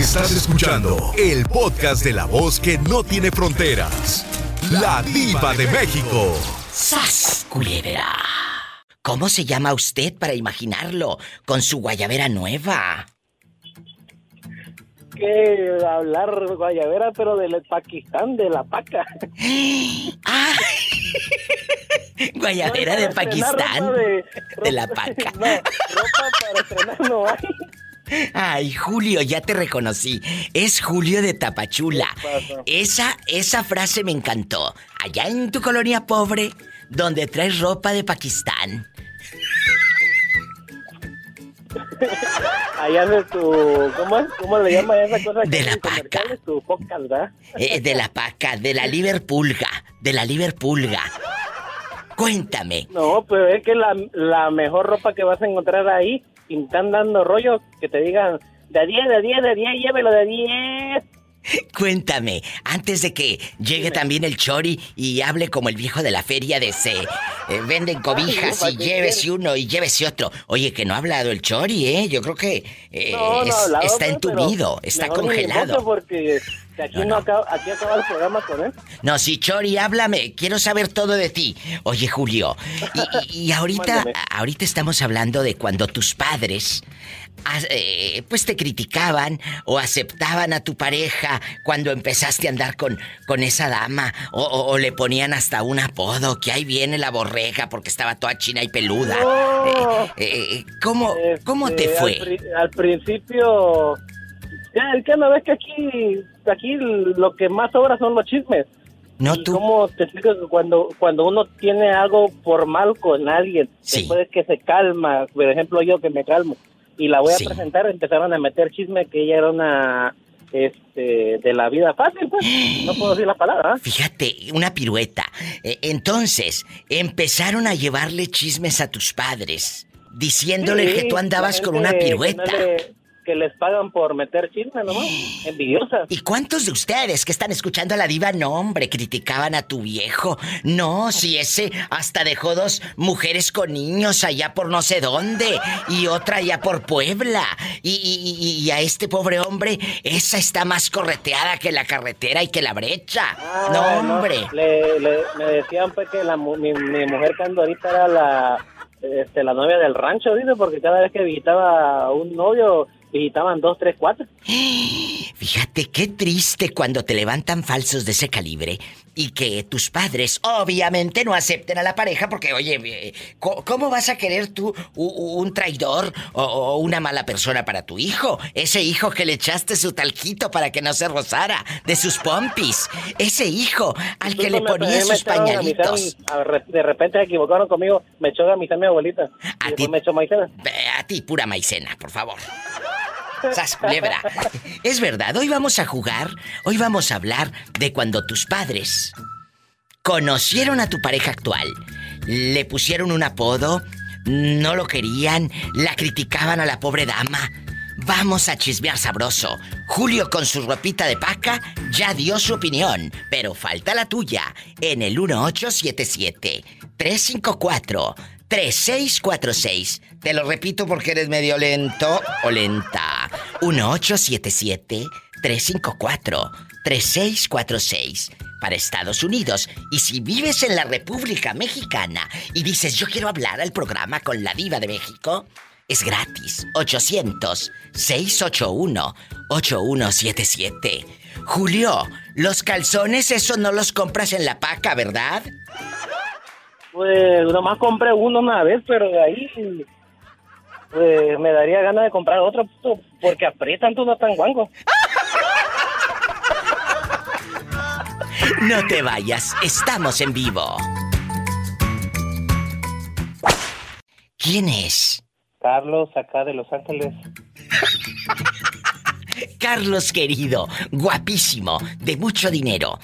Estás escuchando el podcast de la voz que no tiene fronteras. La diva de México. ¡Sas, culebra! ¿Cómo se llama usted para imaginarlo con su guayabera nueva? Que hablar guayabera, pero del Pakistán, de la paca. ¡Ah! Guayabera de Pakistán. De, la paca. No, ropa para estrenar no hay. Ay, Julio, ya te reconocí. Es Julio de Tapachula. Esa, esa frase me encantó. Allá en tu colonia pobre, donde traes ropa de Pakistán. Allá de tu. ¿Cómo es? ¿Cómo le llama esa cosa? De la paca. De tu podcast, ¿verdad? Eh, de la paca, de la Liverpoolga. De la Liverpoolga. Cuéntame. No, pero es que la, la mejor ropa que vas a encontrar ahí, y están dando rollo, que te digan de 10, de 10, de 10, llévelo de 10. Cuéntame, antes de que llegue también el chori y hable como el viejo de la feria de se eh, venden cobijas y llévese uno y llévese otro. Oye, que no ha hablado el chori, ¿eh? Yo creo que eh, No, no es- está pues, entumido, está congelado. Porque que aquí, no acaba, aquí acaba el programa con él. No, sí, Chori, háblame. Quiero saber todo de ti. Oye, Julio, y, y- y ahorita, ahorita estamos hablando de cuando tus padres, eh, pues te criticaban o aceptaban a tu pareja cuando empezaste a andar con, con esa dama o, o- o le ponían hasta un apodo, que ahí viene la borrega porque estaba toda china y peluda. No. Eh, eh, ¿Cómo, cómo te Este, fue? Al, pri- al principio, ya, ya no ves que aquí, aquí lo que más sobra son los chismes. No ¿Y tú. ¿Cómo te explico que cuando, cuando uno tiene algo formal con alguien, Sí. después de que se calma, por ejemplo yo que me calmo, y la voy a Sí. presentar, empezaron a meter chisme que ella era una este de la vida fácil, pues. No puedo decir la palabra. ¿ah? Fíjate, una pirueta. Eh, entonces, empezaron a llevarle chismes a tus padres, diciéndole Sí, que tú andabas con una que pirueta. Que les pagan por meter chisme nomás, envidiosas. ¿Y cuántos de ustedes que están escuchando a la diva, no hombre, criticaban a tu viejo? No, si ese hasta dejó dos mujeres con niños allá por no sé dónde y otra allá por Puebla. Y, y- y- y a este pobre hombre, esa está más correteada que la carretera y que la brecha. Ah, no, hombre. Le, le- me decían pues que la, mi, mi mujer cuando ahorita era la, este, la novia del rancho, dice, porque cada vez que visitaba a un novio, visitaban dos, tres, cuatro. Fíjate qué triste cuando te levantan falsos de ese calibre y que tus padres obviamente no acepten a la pareja porque, oye, eh, ¿cómo vas a querer tú un traidor o, una mala persona para tu hijo? Ese hijo que le echaste su talquito para que no se rozara de sus pompis. Ese hijo al que le ponía sus pañalitos. de repente se equivocaron conmigo, me echó a mi abuelita. A ti- me echó maicena. A ti, pura maicena, por favor. Es verdad, hoy vamos a jugar, hoy vamos a hablar de cuando tus padres conocieron a tu pareja actual, le pusieron un apodo, no lo querían, la criticaban a la pobre dama. Vamos a chismear sabroso. Julio con su ropita de paca ya dio su opinión, pero falta la tuya en el 1877 354 3646. Te lo repito porque eres medio lento o lenta. 1877-354-3646 para Estados Unidos. Y si vives en la República Mexicana y dices yo quiero hablar al programa con la diva de México, es gratis. 800-681-8177. Julio, los calzones esos no los compras en la paca, ¿verdad? Pues nomás compré uno una vez, pero de ahí pues, me daría ganas de comprar otro puto, porque aprietan todo tan guango. No te vayas, estamos en vivo. ¿Quién es? Carlos, acá de Los Ángeles. Carlos querido, guapísimo, de mucho dinero.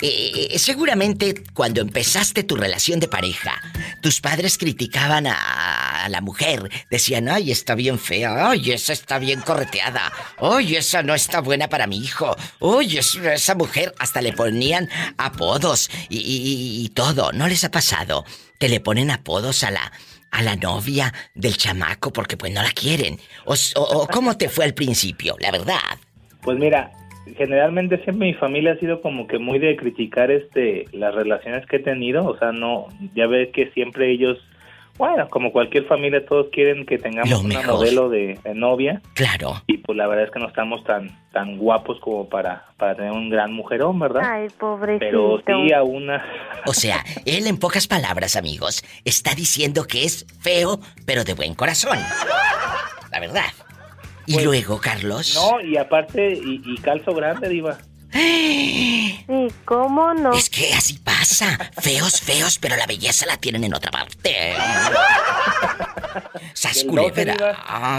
Eh, seguramente cuando empezaste tu relación de pareja, tus padres criticaban a, la mujer. Decían, ay, está bien fea, ay, esa está bien correteada, ay, esa no está buena para mi hijo, ay, es- esa mujer hasta le ponían apodos y todo. ¿No les ha pasado que le ponen apodos a la, a la novia del chamaco porque pues no la quieren? O, o cómo te fue al principio, la verdad? Pues mira, generalmente siempre mi familia ha sido como que muy de criticar este las relaciones que he tenido, o sea, no, ya ves que siempre ellos, bueno, como cualquier familia, todos quieren que tengamos una modelo de, novia. Claro. Y pues la verdad es que no estamos tan tan guapos como para, para tener un gran mujerón, ¿verdad? Ay, pobrecito. Pero sí a una... O sea, él en pocas palabras, amigos, está diciendo que es feo, pero de buen corazón. La verdad. Y pues, luego, Carlos. No, y aparte, y, calzo grande, Diva. Sí, ¿cómo no? Es que así pasa. Feos, feos, pero la belleza la tienen en otra parte. ¡Sas culebra!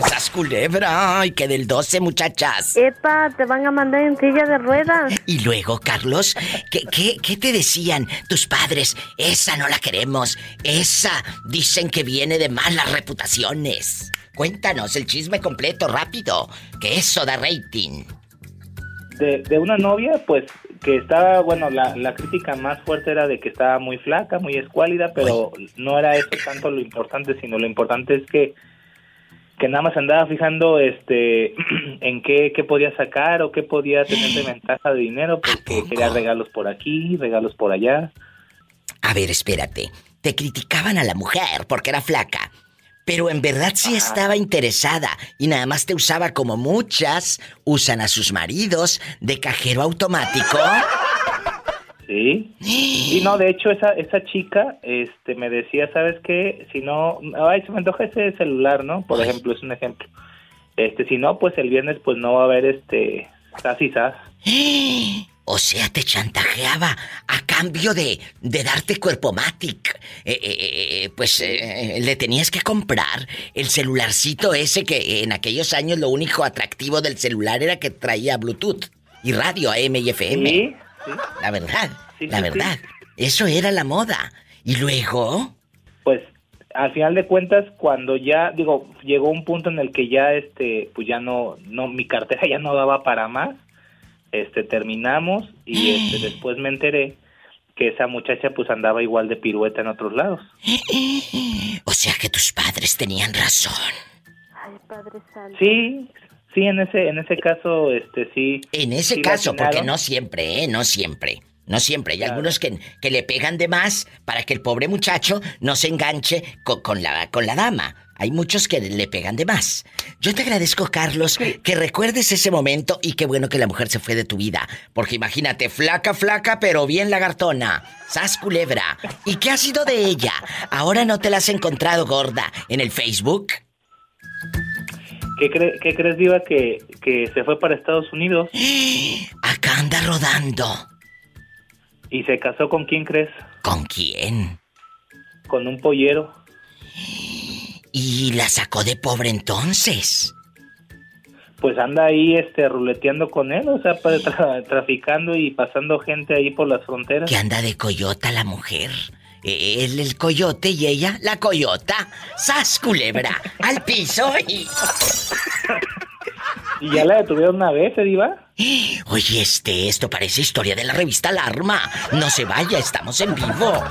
¡Sas culebra! ¡Y que del 12, muchachas! ¡Epa! Te van a mandar en silla de ruedas. Y luego, Carlos, ¿qué, qué, qué te decían tus padres? Esa no la queremos. Esa dicen que viene de malas reputaciones. Cuéntanos el chisme completo, rápido, que eso da rating. De, de una novia, pues que estaba, bueno, la, la, crítica más fuerte era de que estaba muy flaca, muy escuálida, pero no era eso tanto lo importante, sino lo importante es que que nada más andaba fijando este en qué, qué podía sacar o qué podía tener de ventaja de dinero porque quería regalos por aquí, regalos por allá. A ver, espérate. Te criticaban a la mujer porque era flaca. Pero en verdad sí estaba interesada y nada más te usaba como muchas usan a sus maridos de cajero automático. Sí. Y no, de hecho esa esa chica este me decía, ¿sabes qué? Si no, ay, se me antoja ese celular, ¿no? Por ejemplo, es un ejemplo. Este, si no, pues el viernes pues no va a haber este sas y O sea, te chantajeaba a cambio de, de darte cuerpo matic. Eh, eh, eh, pues le tenías que comprar el celularcito ese que en aquellos años lo único atractivo del celular era que traía Bluetooth y radio AM y FM. Sí, La verdad, la verdad. Eso era la moda. ¿Y luego? Pues al final de cuentas cuando ya digo llegó un punto en el que ya este pues ya no no mi cartera ya no daba para más este terminamos y este, después me enteré que esa muchacha pues andaba igual de pirueta en otros lados. O sea que tus padres tenían razón. Ay, Padre Santo. Sí, sí, en ese, en ese caso, este sí. En ese caso, porque no siempre, ¿eh? No siempre. No siempre. Hay algunos que, que, le pegan de más para que el pobre muchacho no se enganche con, la, con la dama. Hay muchos que le pegan de más. Yo te agradezco, Carlos, que recuerdes ese momento y qué bueno que la mujer se fue de tu vida. Porque imagínate, flaca, flaca, pero bien lagartona. Sas culebra. ¿Y qué ha sido de ella? ¿Ahora no te la has encontrado gorda en el Facebook? ¿Qué, crees, Diva, que, que se fue para Estados Unidos? Acá anda rodando. ¿Y se casó con quién crees? ¿Con quién? Con un pollero. ¿Y la sacó de pobre entonces? Pues anda ahí este ruleteando con él, o sea, traficando y pasando gente ahí por las fronteras. ¿Qué anda de coyota la mujer? Él el coyote y ella la coyota. ¡Sas, culebra! ¡Al piso! Y... ¿Y ya la detuvieron una vez, Ediva? Oye, este, esto parece historia de la revista Alarma. No se vaya, estamos en vivo.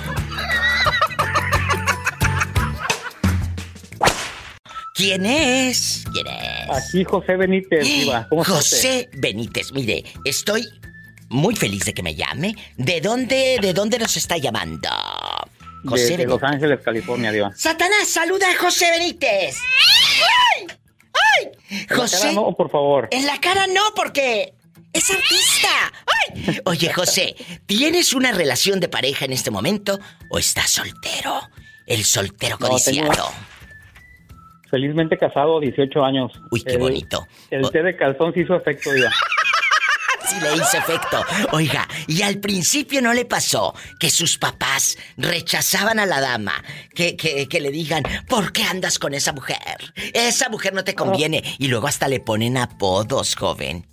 ¿Quién es? ¿Quién es? Aquí José Benítez, Diva. ¿Cómo José Benítez, mire, estoy muy feliz de que me llame. ¿De dónde, de dónde nos está llamando? José de, Los Ángeles, California, Diva. Satanás, saluda a José Benítez. ¡Ay! ¡Ay! José. En la cara no, por favor. En la cara no, porque es artista. ¡Ay! Oye, José, ¿tienes una relación de pareja en este momento o estás soltero? El soltero codiciado felizmente casado, 18 años. Uy, qué bonito. El té de calzón sí hizo efecto, ya. sí le hizo efecto. Oiga, y al principio no le pasó que sus papás rechazaban a la dama, que, que, le digan, ¿por qué andas con esa mujer? Esa mujer no te conviene. Y luego hasta le ponen apodos, joven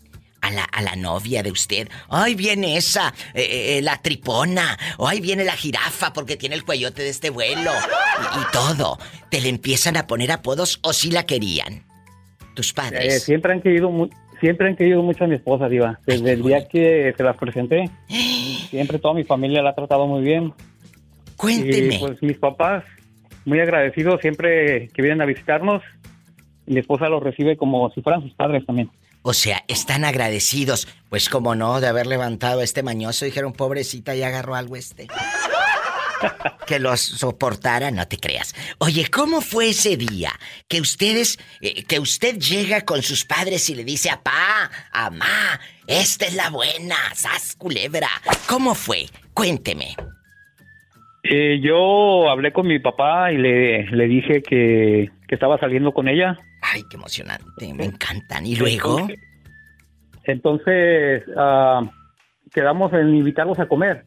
a la, a la novia de usted. Ay, viene esa, eh, eh, eh, la tripona. Ahí viene la jirafa porque tiene el cuellote de este vuelo. Y, todo. Te le empiezan a poner apodos o si la querían. Tus padres. siempre han querido siempre han querido mucho a mi esposa, Diva. Desde el día que se las presenté. Siempre toda mi familia la ha tratado muy bien. Cuénteme. Y pues mis papás, muy agradecidos siempre que vienen a visitarnos. Mi esposa los recibe como si fueran sus padres también. O sea, están agradecidos. Pues como no, de haber levantado a este mañoso, dijeron, pobrecita, y agarró algo este. que los soportara, no te creas. Oye, ¿cómo fue ese día que ustedes, eh, que usted llega con sus padres y le dice, apá, amá, esta es la buena, sas culebra? ¿Cómo fue? Cuénteme. Eh, yo hablé con mi papá y le, le dije que, que estaba saliendo con ella. Ay, qué emocionante, me encantan. ¿Y luego? Entonces, ah, quedamos en invitarlos a comer.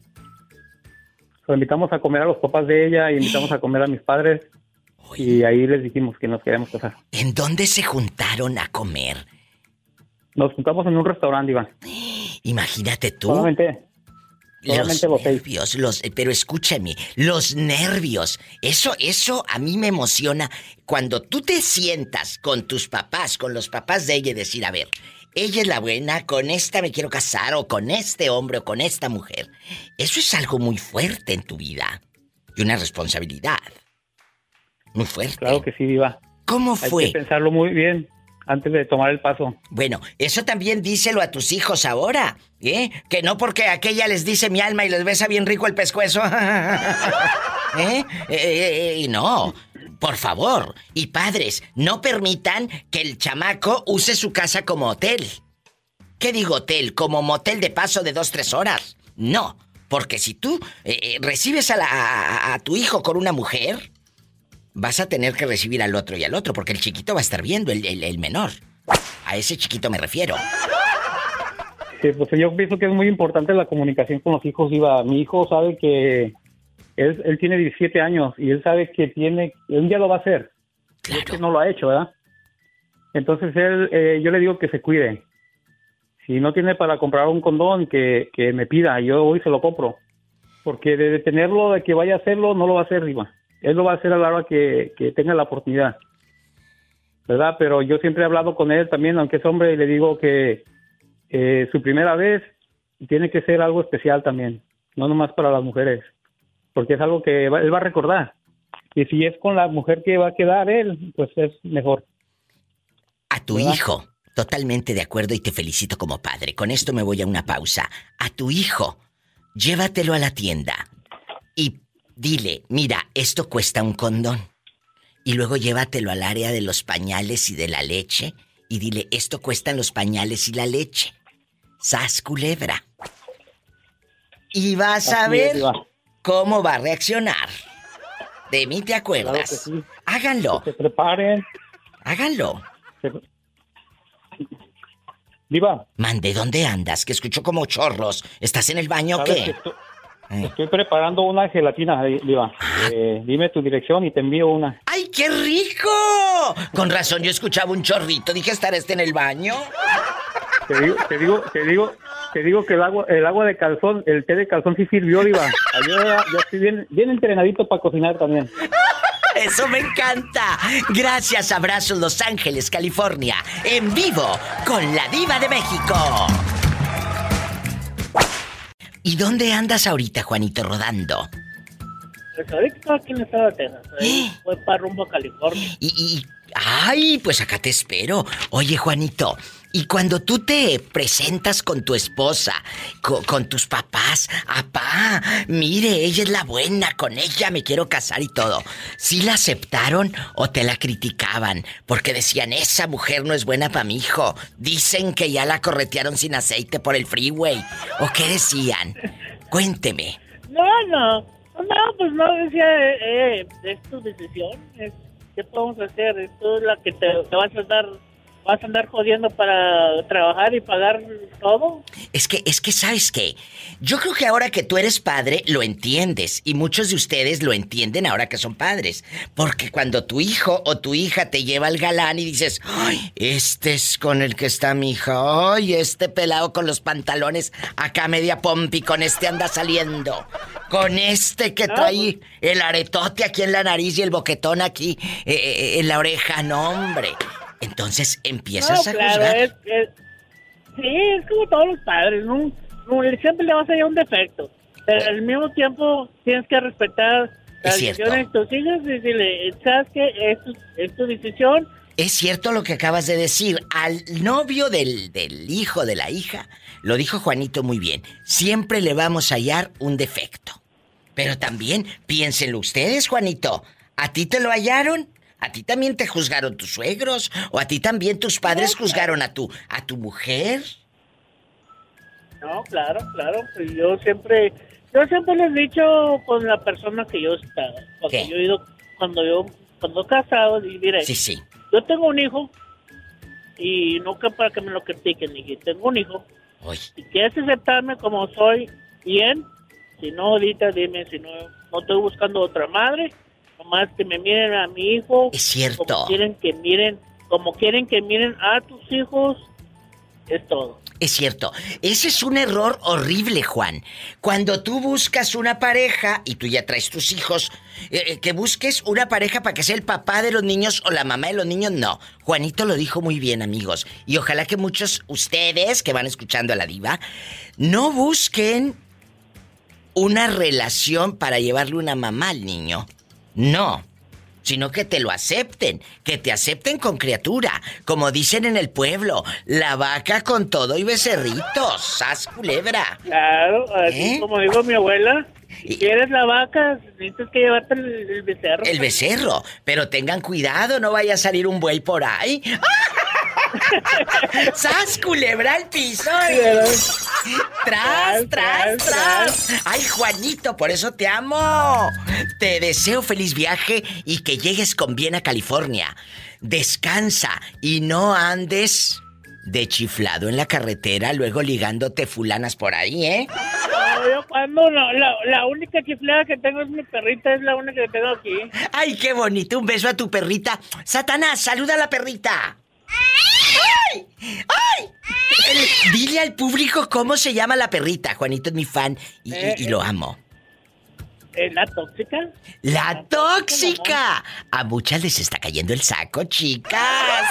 Lo invitamos a comer a los papás de ella y invitamos a comer a mis padres. Y ahí les dijimos que nos queríamos casar. ¿En dónde se juntaron a comer? Nos juntamos en un restaurante, Iván. Imagínate tú. Solamente, los solamente los nervios, los, pero escúchame, los nervios, eso, eso a mí me emociona cuando tú te sientas con tus papás, con los papás de ella y decir, a ver, ella es la buena, con esta me quiero casar, o con este hombre, o con esta mujer. Eso es algo muy fuerte en tu vida. Y una responsabilidad. Muy fuerte. Claro que sí, Diva. ¿Cómo Hay fue? que pensarlo muy bien antes de tomar el paso. Bueno, eso también díselo a tus hijos ahora, ¿eh? Que no porque aquella les dice mi alma y les besa bien rico el pescuezo. ¿Eh? Eh, eh, eh, no, por favor. Y padres, no permitan que el chamaco use su casa como hotel. ¿Qué digo hotel? Como motel de paso de dos, tres horas. No, porque si tú eh, recibes a, la- a tu hijo con una mujer, vas a tener que recibir al otro y al otro, porque el chiquito va a estar viendo, el, el- el menor. A ese chiquito me refiero. Sí, pues yo pienso que es muy importante la comunicación con los hijos, Diva. Mi hijo sabe que él, él tiene 17 años y él sabe que tiene, un día lo va a hacer. Y es que no lo ha hecho, ¿verdad? Entonces él, eh, yo le digo que se cuide. Si no tiene para comprar un condón, que, que me pida, yo hoy se lo compro. Porque de detenerlo de que vaya a hacerlo, no lo va a hacer, Diva. Él lo va a hacer a la hora que, que tenga la oportunidad. ¿Verdad? Pero yo siempre he hablado con él también, aunque es hombre, y le digo que eh, su primera vez tiene que ser algo especial también, no nomás para las mujeres, porque es algo que va- él va a recordar. Y si es con la mujer que va a quedar él, pues es mejor. A tu ¿Verdad? hijo, totalmente de acuerdo y te felicito como padre. Con esto me voy a una pausa. A tu hijo, llévatelo a la tienda y dile, mira, esto cuesta un condón. Y luego llévatelo al área de los pañales y de la leche y dile, esto cuestan los pañales y la leche. Sas culebra. Y vas a Así ver cómo va a reaccionar. De mí te acuerdas. Claro que sí. Háganlo, Que se preparen. háganlo. se- Diva, Mande, ¿dónde andas? Que escucho como chorros. ¿Estás en el baño o ¿sabes qué? que esto- estoy preparando una gelatina, Diva. Eh, dime tu dirección y te envío una. ¡Ay, qué rico! Con razón yo escuchaba un chorrito. Dije, ¿estará este en el baño? Te digo, te digo, te digo, te digo que el agua, el agua de calzón, el té de calzón sí sirvió, Diva. Yo ya estoy bien, bien entrenadito para cocinar también. Eso me encanta. Gracias, abrazos Los Ángeles, California. En vivo con la diva de México. ¿Y dónde andas ahorita, Juanito, rodando? Pues ahorita estoy aquí en el estado de Texas. Ahí Voy para rumbo a California. Y, y- ay, pues acá te espero. Oye, Juanito, y cuando tú te presentas con tu esposa, co- con, tus papás, apá, mire, ella es la buena, con ella me quiero casar y todo. ¿Sí la aceptaron o te la criticaban? Porque decían, esa mujer no es buena para mi hijo. Dicen que ya la corretearon sin aceite por el freeway. ¿O qué decían? Cuénteme. No, no. No, pues no, decía, eh, eh, es tu decisión. Es, ¿Qué podemos hacer? Es tú la que te, te vas a andar vas a andar jodiendo para trabajar y pagar todo. Es que, es que, ¿sabes qué? Yo creo que ahora que tú eres padre, lo entiendes. Y muchos de ustedes lo entienden ahora que son padres. Porque cuando tu hijo o tu hija te lleva al galán y dices, ¡ay! Este es con el que está mi hija. ¡Ay! Este pelado con los pantalones acá media pompi, con este anda saliendo. Con este que trae el aretote aquí en la nariz y el boquetón aquí eh, eh, en la oreja. No, hombre. Entonces empiezas No, a claro, juzgar. es, es- sí, es como todos los padres, ¿no? Siempre le vas a hallar un defecto, pero al mismo tiempo tienes que respetar las decisiones de tus hijos y decirle, sabes que es tu, es tu decisión Es cierto lo que acabas de decir. Al novio del, del hijo de la hija, lo dijo Juanito muy bien, siempre le vamos a hallar un defecto. Pero también piénsenlo ustedes, Juanito. ¿A ti te lo hallaron? ¿A ti también te juzgaron tus suegros? ¿O a ti también tus padres juzgaron a tu, a tu mujer? No, claro, claro. Pues yo siempre, yo siempre les he dicho con la persona que yo estaba. Cuando ¿Qué? yo he ido, cuando yo, cuando casado, y mire, Sí, sí. yo tengo un hijo y nunca para que me lo critiquen, dije, tengo un hijo. Uy, Si quieres aceptarme como soy, bien. Si no, ahorita dime, si no, no estoy buscando otra madre. Nomás que me miren a mi hijo. es cierto. Como quieren que miren, como quieren que miren a tus hijos. Es todo. Es cierto. Ese es un error horrible, Juan. Cuando tú buscas una pareja y tú ya traes tus hijos, eh, eh, que busques una pareja para que sea el papá de los niños o la mamá de los niños, no. Juanito lo dijo muy bien, amigos. Y ojalá que muchos ustedes que van escuchando a la diva no busquen una relación para llevarle una mamá al niño. No. Sino que te lo acepten, que te acepten con criatura, como dicen en el pueblo, la vaca con todo y becerritos, sas culebra. Claro, así ¿Eh? como digo mi abuela. Si quieres la vaca, necesitas que llevarte el, el becerro. El becerro, pero tengan cuidado, no vaya a salir un buey por ahí. ¡Sas culebra al piso! ¡Tras, tras, tras! ¡Ay, Juanito, por eso te amo! Te deseo feliz viaje y que llegues con bien a California. Descansa y no andes de chiflado en la carretera, luego ligándote fulanas por ahí, ¿eh? No, yo cuando no, la, la única chiflada que tengo es mi perrita, es la única que tengo aquí. ¡Ay, qué bonito! Un beso a tu perrita. Satanás, saluda a la perrita. ¡Ay! ¡Ay! El- dile al público cómo se llama la perrita. Juanito es mi fan y, y- y lo amo. ¿Es la tóxica? ¡La tóxica! A muchas les está cayendo el saco, chicas.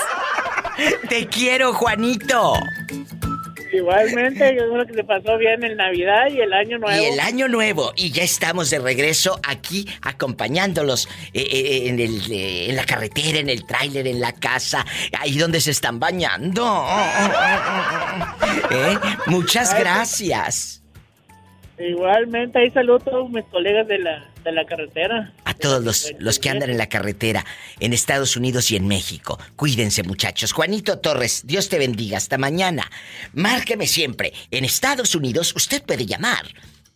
Te quiero, Juanito. Igualmente, yo creo que se pasó bien el Navidad y el Año Nuevo. Y el año nuevo. Y ya estamos de regreso aquí acompañándolos eh, eh, en, el, eh, en la carretera, en el tráiler, en la casa, ahí donde se están bañando. ¿Eh? Muchas gracias. Igualmente, ahí saludo a todos mis colegas de la, de la carretera. A todos los, los que andan en la carretera, en Estados Unidos y en México. Cuídense, muchachos. Juanito Torres, Dios te bendiga. Hasta mañana. Márqueme siempre. En Estados Unidos, usted puede llamar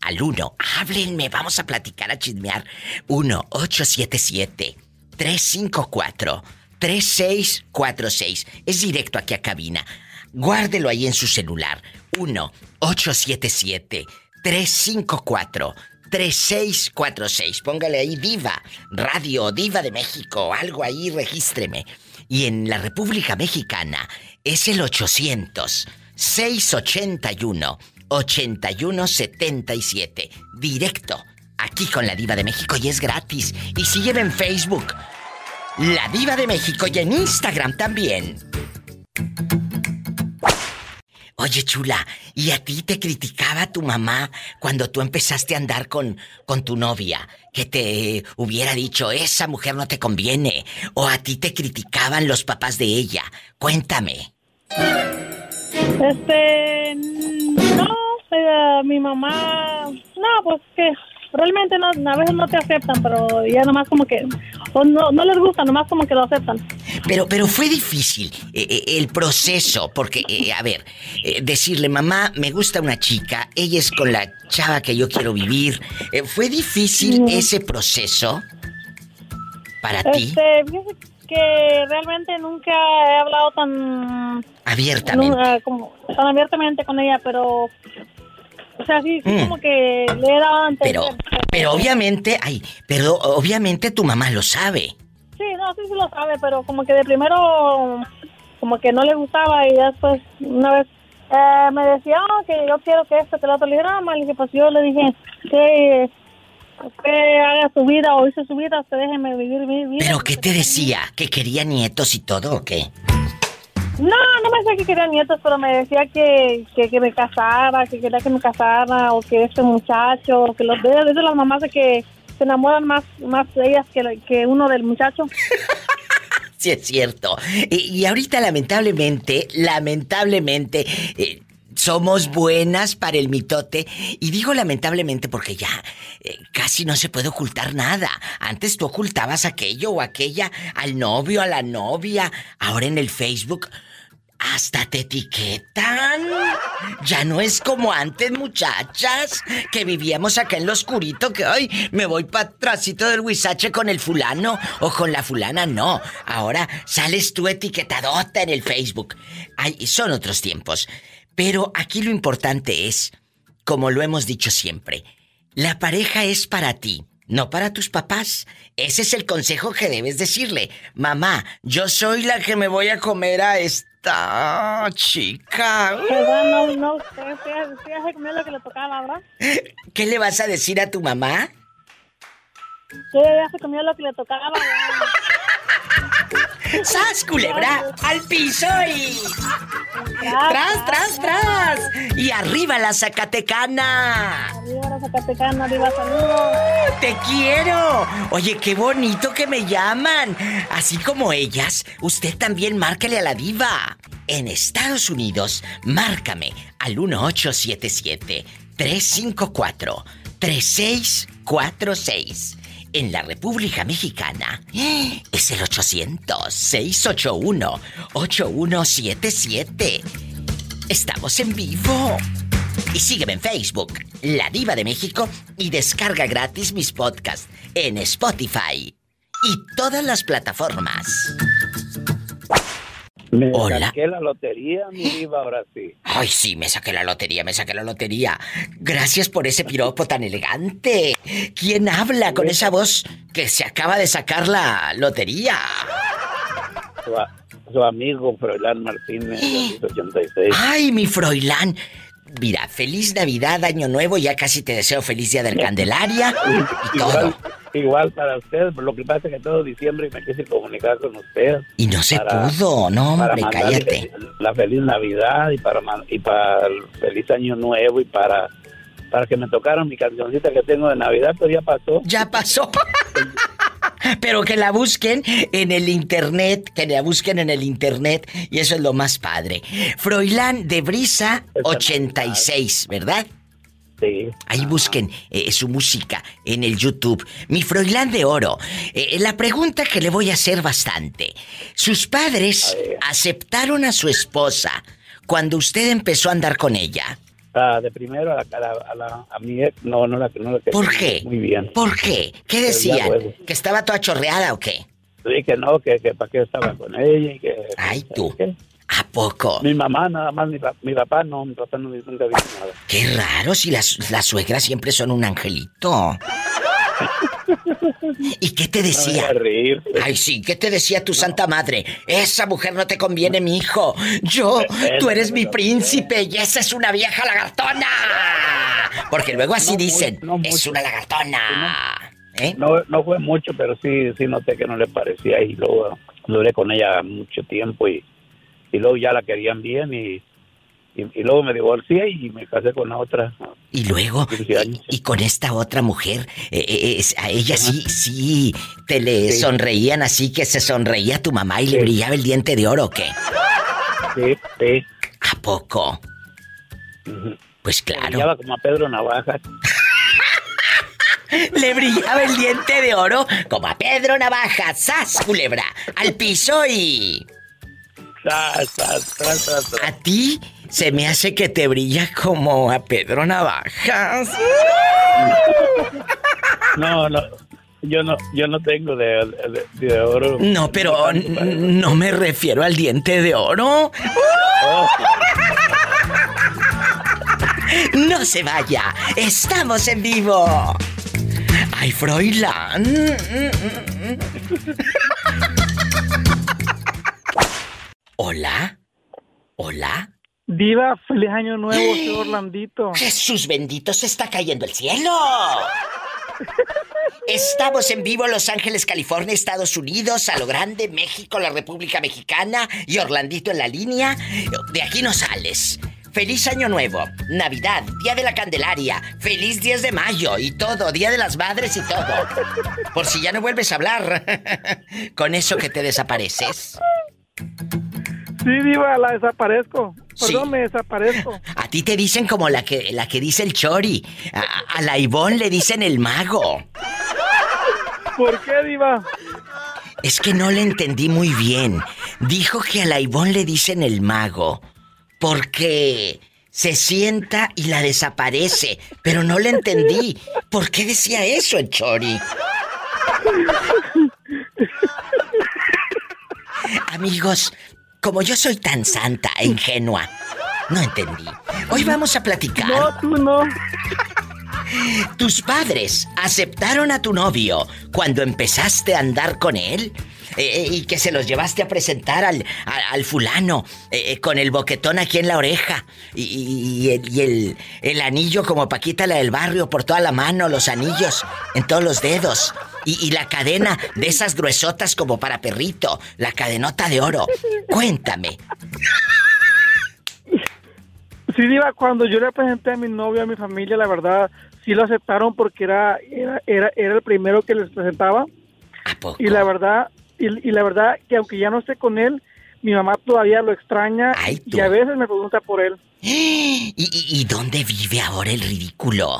al 1. Háblenme, vamos a platicar, a chismear. 1-877-354-3646. Es directo aquí a cabina. Guárdelo ahí en su celular. 1-877-354-3646. Póngale ahí Diva, Radio Diva de México, algo ahí, regístreme. Y en la República Mexicana es el 800-681-8177. Directo, aquí con la Diva de México y es gratis. Y sígueme en Facebook, La Diva de México y en Instagram también. Oye, chula, ¿y a ti te criticaba tu mamá cuando tú empezaste a andar con, con tu novia? Que te hubiera dicho, esa mujer no te conviene. O a ti te criticaban los papás de ella. Cuéntame. Este, no, mi mamá, no, pues que realmente no, a veces no te aceptan, pero ya nomás como que, o no, no les gusta, nomás como que lo aceptan. Pero, pero fue difícil eh, eh, el proceso, porque, eh, a ver, eh, decirle, mamá, me gusta una chica, ella es con la chava que yo quiero vivir. ¿Fue difícil Mm. ese proceso para ti? Este, fíjese que realmente nunca he hablado tan, Abiertamente. como, tan abiertamente con ella, pero, o sea, sí, sí Mm. como que le he dado a entender. Pero, pero obviamente, ay, pero obviamente tu mamá lo sabe. Sí, no, sí, sí lo sabe, pero como que de primero como que no le gustaba y después una vez eh, me decía "Ah, que yo quiero que esto, que lo otro. Le dije, no, ma", le dije, pues yo le dije que, que haga su vida o hice su vida, usted déjeme vivir mi vida. ¿Pero qué te decía? ¿Que quería nietos y todo o qué? No, no me decía que quería nietos, pero me decía que, que, que me casara, que quería que me casara o que este muchacho, que los de, de las mamás de que se enamoran más, más de ellas que, que uno del muchacho. Sí, es cierto. Y, ahorita, lamentablemente, lamentablemente, eh, somos buenas para el mitote. Y digo lamentablemente porque ya eh, casi no se puede ocultar nada. Antes tú ocultabas aquello o aquella al novio, a la novia. Ahora en el Facebook hasta te etiquetan. Ya no es como antes, muchachas, que vivíamos acá en lo oscurito, que hoy me voy para atrásito del huizache con el fulano o con la fulana. No, ahora sales tú etiquetadota en el Facebook. Ay, son otros tiempos. Pero aquí lo importante es, como lo hemos dicho siempre, la pareja es para ti, no para tus papás. Ese es el consejo que debes decirle. Mamá, yo soy la que me voy a comer a esta chica. ¿Qué le vas a decir a tu mamá? Sí, ella se comió lo que le tocaba. ¡Sas, culebra! ¡Al piso y... ¡Tras, tras, tras! Y arriba la Zacatecana. Arriba la Zacatecana, arriba saludos. ¡Te quiero! Oye, qué bonito que me llaman. Así como ellas, usted también márcale a la diva. En Estados Unidos, márcame al 1877 354 3646 en la República Mexicana es el 800-681-8177. Estamos en vivo. Y sígueme en Facebook, La Diva de México, y descarga gratis mis podcasts en Spotify y todas las plataformas. Me saqué la lotería, mi diva, ahora sí. Ay, sí, me saqué la lotería, me saqué la lotería. Gracias por ese piropo tan elegante. ¿Quién habla con esa voz que se acaba de sacar la lotería? Su, amigo Froilán Martínez, 86. Ay, mi Froilán. Mira, feliz Navidad, Año Nuevo, ya casi te deseo feliz Día del Candelaria y todo. Igual para usted, lo que pasa es que todo diciembre me quise comunicar con usted. Y no se pudo, no, hombre, cállate. La feliz Navidad y para y para el feliz Año Nuevo y para para que me tocaran mi cancioncita que tengo de Navidad, pero ya pasó. Ya pasó. Pero que la busquen en el internet, que la busquen en el internet, y eso es lo más padre. Froilán de Brisa 86, ¿verdad? Ahí busquen eh, su música en el YouTube. Mi Froilán de Oro. Eh, la pregunta que le voy a hacer bastante. ¿Sus padres aceptaron a su esposa cuando usted empezó a andar con ella? Ah, de primero a, la, a, mi ex, no, no la, no la ¿Por qué? Muy bien. ¿Por qué? ¿Qué decían? ¿Que estaba toda chorreada o qué? Sí, que no, que, que para qué estaba con ella y que... Ay, tú. ¿A poco? Mi mamá nada más, mi, mi papá no, mi papá no nunca dijo nada. Qué raro si las, las suegras siempre son un angelito. ¿Y qué te decía? reír, Ay, sí, ¿qué te decía tu santa madre? Esa mujer no te conviene, mi hijo. Yo, tú eres mi príncipe y esa es una vieja lagartona. Porque luego así dicen, es una lagartona. ¿Eh? No, no fue mucho, pero sí, sí noté que no le parecía y luego duré con ella mucho tiempo y y luego ya la querían bien y, y, luego me divorcié y me casé con la otra. Y luego, y, con esta otra mujer, eh, eh, a ella sí, sí, te le sonreían así que se sonreía tu mamá y le brillaba el diente de oro, ¿o qué? Sí, sí. ¿A poco? Pues claro. Le brillaba como a Pedro Navaja. Le brillaba el diente de oro como a Pedro Navaja, ¡sas, culebra! Al piso y... A ti se me hace que te brilla como a Pedro Navajas. No, no. Yo no, yo no tengo de, oro. No, pero no me refiero al diente de oro. Oh. No se vaya, estamos en vivo. Ay, Froilán. Hola. Hola. Diva, feliz año nuevo, soy Orlandito. Jesús bendito, se está cayendo el cielo. Estamos en vivo en Los Ángeles, California, Estados Unidos, a lo grande, México, la República Mexicana y Orlandito en la línea. De aquí no sales. feliz año nuevo, Navidad, Día de la Candelaria, feliz 10 de mayo y todo, Día de las Madres y todo. Por si ya no vuelves a hablar con eso que te desapareces. Sí, diva, la desaparezco. Perdón, me desaparezco. A ti te dicen como la que, la que dice el Chori. A, a la Ivonne le dicen el mago. ¿Por qué, diva? Es que no le entendí muy bien. Dijo que a la Ivonne le dicen el mago porque se sienta y la desaparece, pero no le entendí. ¿Por qué decía eso el Chori? Amigos, como yo soy tan santa e ingenua, no entendí. Hoy vamos a platicar. No, tú no. ¿Tus padres aceptaron a tu novio cuando empezaste a andar con él? Eh, eh, y que se los llevaste a presentar al, al, fulano eh, con el boquetón aquí en la oreja y, el, el, anillo como Paquita la del barrio por toda la mano, los anillos en todos los dedos y, la cadena de esas gruesotas como para perrito, la cadenota de oro. Cuéntame. Sí, Diva, cuando yo le presenté a mi novio, a mi familia, la verdad, sí lo aceptaron porque era, era, era, era el primero que les presentaba. ¿A poco? Y la verdad, y, la verdad que aunque ya no esté con él, mi mamá todavía lo extraña y a veces me pregunta por él. ¿Y, y, dónde vive ahora el ridículo?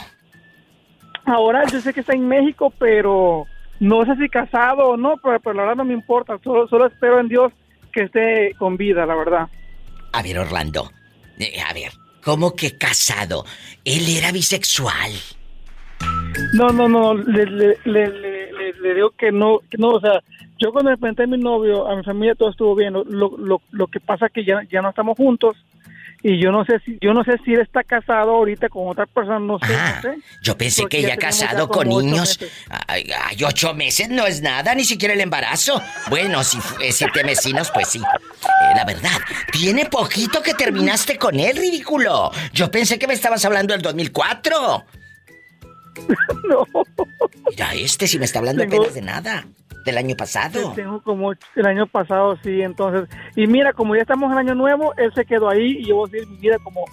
Ahora yo sé que está en México, pero no sé si casado o no, pero, la verdad no me importa. Solo, solo espero en Dios que esté con vida, la verdad. A ver, Orlando. Eh, a ver, ¿cómo que casado? Él era bisexual. No, no, no, le, le, le, le, digo que no, que no, o sea, yo cuando me presenté a mi novio, a mi familia todo estuvo bien. Lo, lo, lo que pasa es que ya, ya no estamos juntos y yo no sé si yo no sé si él está casado ahorita con otra persona no sé, ah, yo pensé que ya casado con niños. hay, ocho meses no es nada ni siquiera el embarazo. Bueno si siete mesinos pues sí. Eh, la verdad tiene poquito que terminaste con él ridículo. Yo pensé que me estabas hablando del 2004 no mira este si me está hablando apenas de nada del año pasado. Tengo como el año pasado, sí, entonces. Y mira, como ya estamos en año nuevo, él se quedó ahí y yo voy a seguir mi vida como,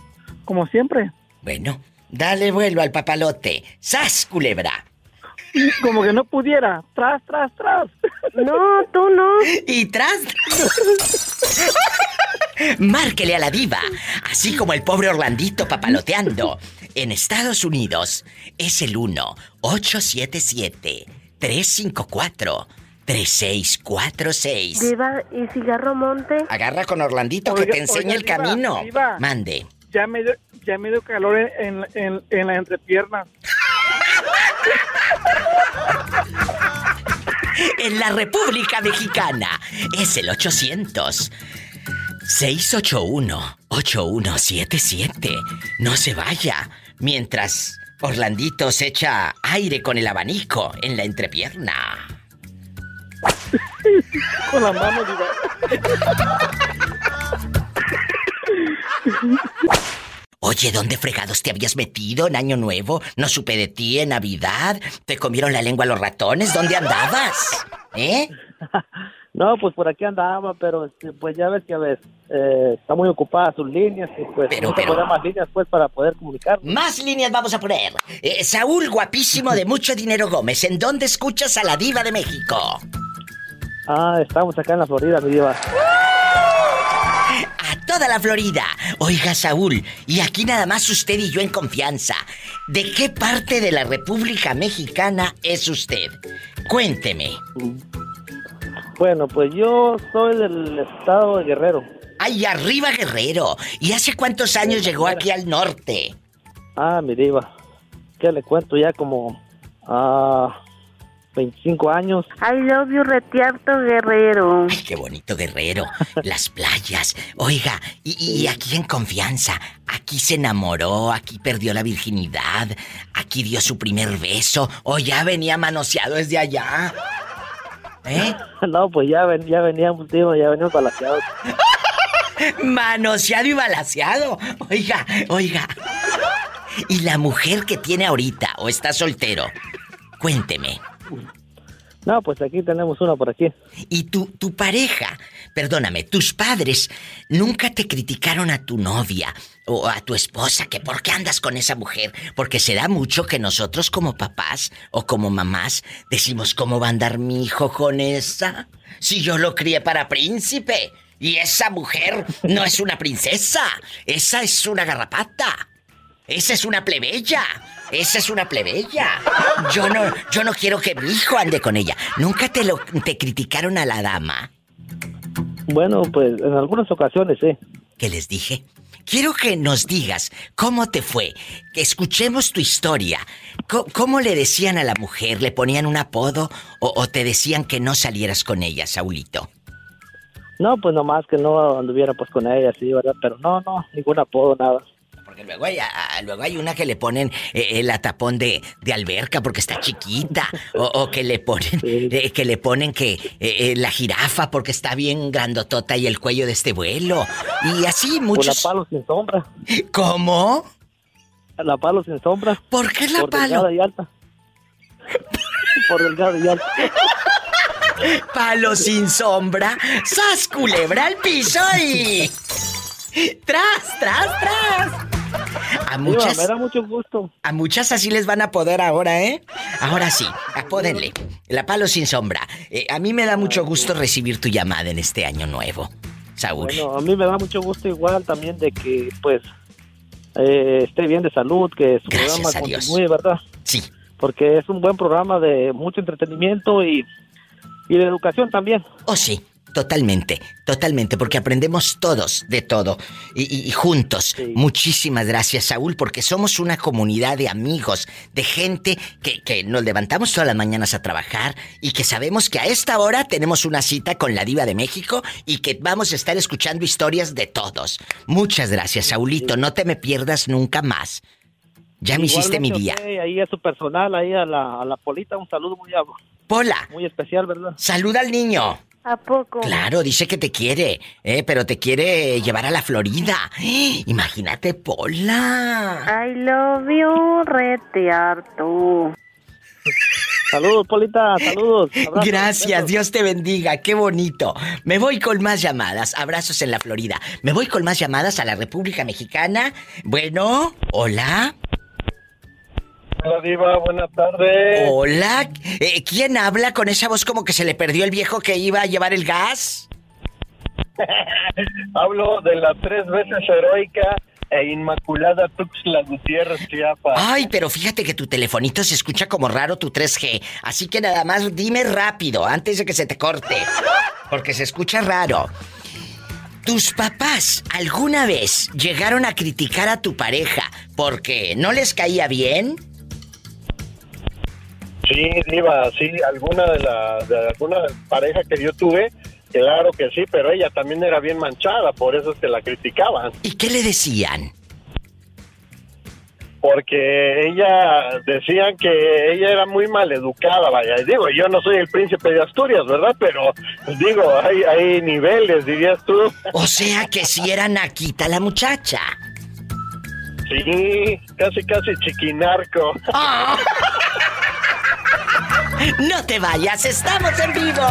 como siempre. Bueno, dale vuelo al papalote. ¡Sas, culebra! Como que no pudiera. Tras, tras, tras. No, tú no. Y tras. Márquele a la diva, así como el pobre Orlandito papaloteando. En Estados Unidos es el 1 877 354 3646. Diva, ¿y cigarro monte? Agarra con Orlandito que te enseñe el camino. Mande. Ya me dio, ya me dio calor en, en, en las entrepiernas. en la República Mexicana es el 800 681 8177. No se vaya mientras Orlandito se echa aire con el abanico en la entrepierna. con la mano, Oye, ¿dónde fregados te habías metido en Año Nuevo? No supe de ti en Navidad. ¿Te comieron la lengua los ratones? ¿Dónde andabas? ¿Eh? No, pues por aquí andaba, pero este, pues ya ves que a ver, eh, está muy ocupada sus líneas y pues pero, pero... más líneas pues para poder comunicar. Más líneas vamos a poner. Eh, Saúl, guapísimo de mucho dinero Gómez, ¿en dónde escuchas a la diva de México? Ah, estamos acá en la Florida, mi diva. A toda la Florida. Oiga, Saúl, y aquí nada más usted y yo en confianza. ¿De qué parte de la República Mexicana es usted? Cuénteme. Bueno, pues yo soy del estado de Guerrero. ¡Ay, arriba Guerrero! ¿Y hace cuántos años llegó aquí al norte? Ah, mi diva. ¿Qué le cuento? Ya como... Ah... 25 años. I love you, Retiarto Guerrero. Ay, qué bonito Guerrero. Las playas. Oiga, y, aquí en confianza. Aquí se enamoró, aquí perdió la virginidad, aquí dio su primer beso, o ya venía manoseado desde allá. ¿Eh? No, pues ya, ven, ya veníamos, tío, ya veníamos balaseados. Manoseado y balaseado. Oiga, oiga. ¿Y la mujer que tiene ahorita o está soltero? Cuénteme. No, pues aquí tenemos una por aquí. Y tu, tu pareja, perdóname, tus padres nunca te criticaron a tu novia o a tu esposa que por qué andas con esa mujer. Porque se da mucho que nosotros como papás o como mamás decimos cómo va a andar mi hijo con esa. Si yo lo crié para príncipe. Y esa mujer no es una princesa. Esa es una garrapata. Esa es una plebeya. Esa es una plebeya. Yo no, yo no quiero que mi hijo ande con ella. ¿Nunca te lo te criticaron a la dama? Bueno, pues en algunas ocasiones sí. ¿Qué les dije? Quiero que nos digas cómo te fue, que escuchemos tu historia. ¿Cómo, le decían a la mujer? ¿Le ponían un apodo o, o te decían que no salieras con ella, Saulito? No, pues nomás que no anduviera pues con ella, sí, ¿verdad? Pero no, no, ningún apodo, nada. Porque luego hay, ah, luego hay una que le ponen eh, el atapón de, de alberca porque está chiquita. O, o que le ponen eh, que le ponen que eh, eh, la jirafa porque está bien grandotota y el cuello de este vuelo. Y así muchos. La palo sin sombra. ¿Cómo? La palo sin sombra. ¿Por qué la Por palo? delgada y alta. Por delgada y alta. Palo sin sombra. ¡Sas culebra al piso y. ¡Tras, tras, tras! A muchas. me da mucho gusto. A muchas así les van a poder ahora, ¿eh? Ahora sí, apódenle. La palo sin sombra. Eh, a mí me da mucho gusto recibir tu llamada en este año nuevo, Saúl. Bueno, a mí me da mucho gusto igual también de que, pues, eh, esté bien de salud, que su Gracias programa a Dios. continúe, ¿verdad? Sí. Porque es un buen programa de mucho entretenimiento y, y de educación también. Oh, sí. Totalmente, totalmente, porque aprendemos todos de todo y, y- y juntos. Muchísimas gracias, Saúl, porque somos una comunidad de amigos, de gente que, que nos levantamos todas las mañanas a trabajar y que sabemos que a esta hora tenemos una cita con la Diva de México y que vamos a estar escuchando historias de todos. Muchas gracias, Saulito, no te me pierdas nunca más. Ya me hiciste mi día. ahí a su personal, ahí a la, a la Polita, un saludo muy, a- Pola, muy especial, ¿verdad? saluda al niño. ¿A poco? Claro, dice que te quiere, eh, pero te quiere llevar a la Florida. Imagínate, Pola. I love you, retearto. Saludos, Polita, saludos. abrazos, Gracias, besos. Dios te bendiga, qué bonito. Me voy con más llamadas, abrazos en la Florida. Me voy con más llamadas a la República Mexicana. Bueno, hola. Hola Diva, buenas tardes. Hola, Eh, ¿quién habla con esa voz como que se le perdió el viejo que iba a llevar el gas? Hablo de la tres veces heroica e inmaculada Tuxtla Gutiérrez, Chiapas. Ay, pero fíjate que tu telefonito se escucha como raro tu 3G. Así que nada más dime rápido, antes de que se te corte. Porque se escucha raro. ¿Tus papás alguna vez llegaron a criticar a tu pareja porque no les caía bien? Sí, Diva, sí, alguna de la de alguna pareja que yo tuve, claro que sí, pero ella también era bien manchada, por eso es que la criticaban. ¿Y qué le decían? Porque ella decían que ella era muy mal educada, vaya. Y digo, yo no soy el príncipe de Asturias, ¿verdad? Pero pues, digo, hay, hay niveles, dirías tú. O sea que si era naquita la muchacha. Sí, casi, casi chiquinarco. Ah. No te vayas, estamos en vivo.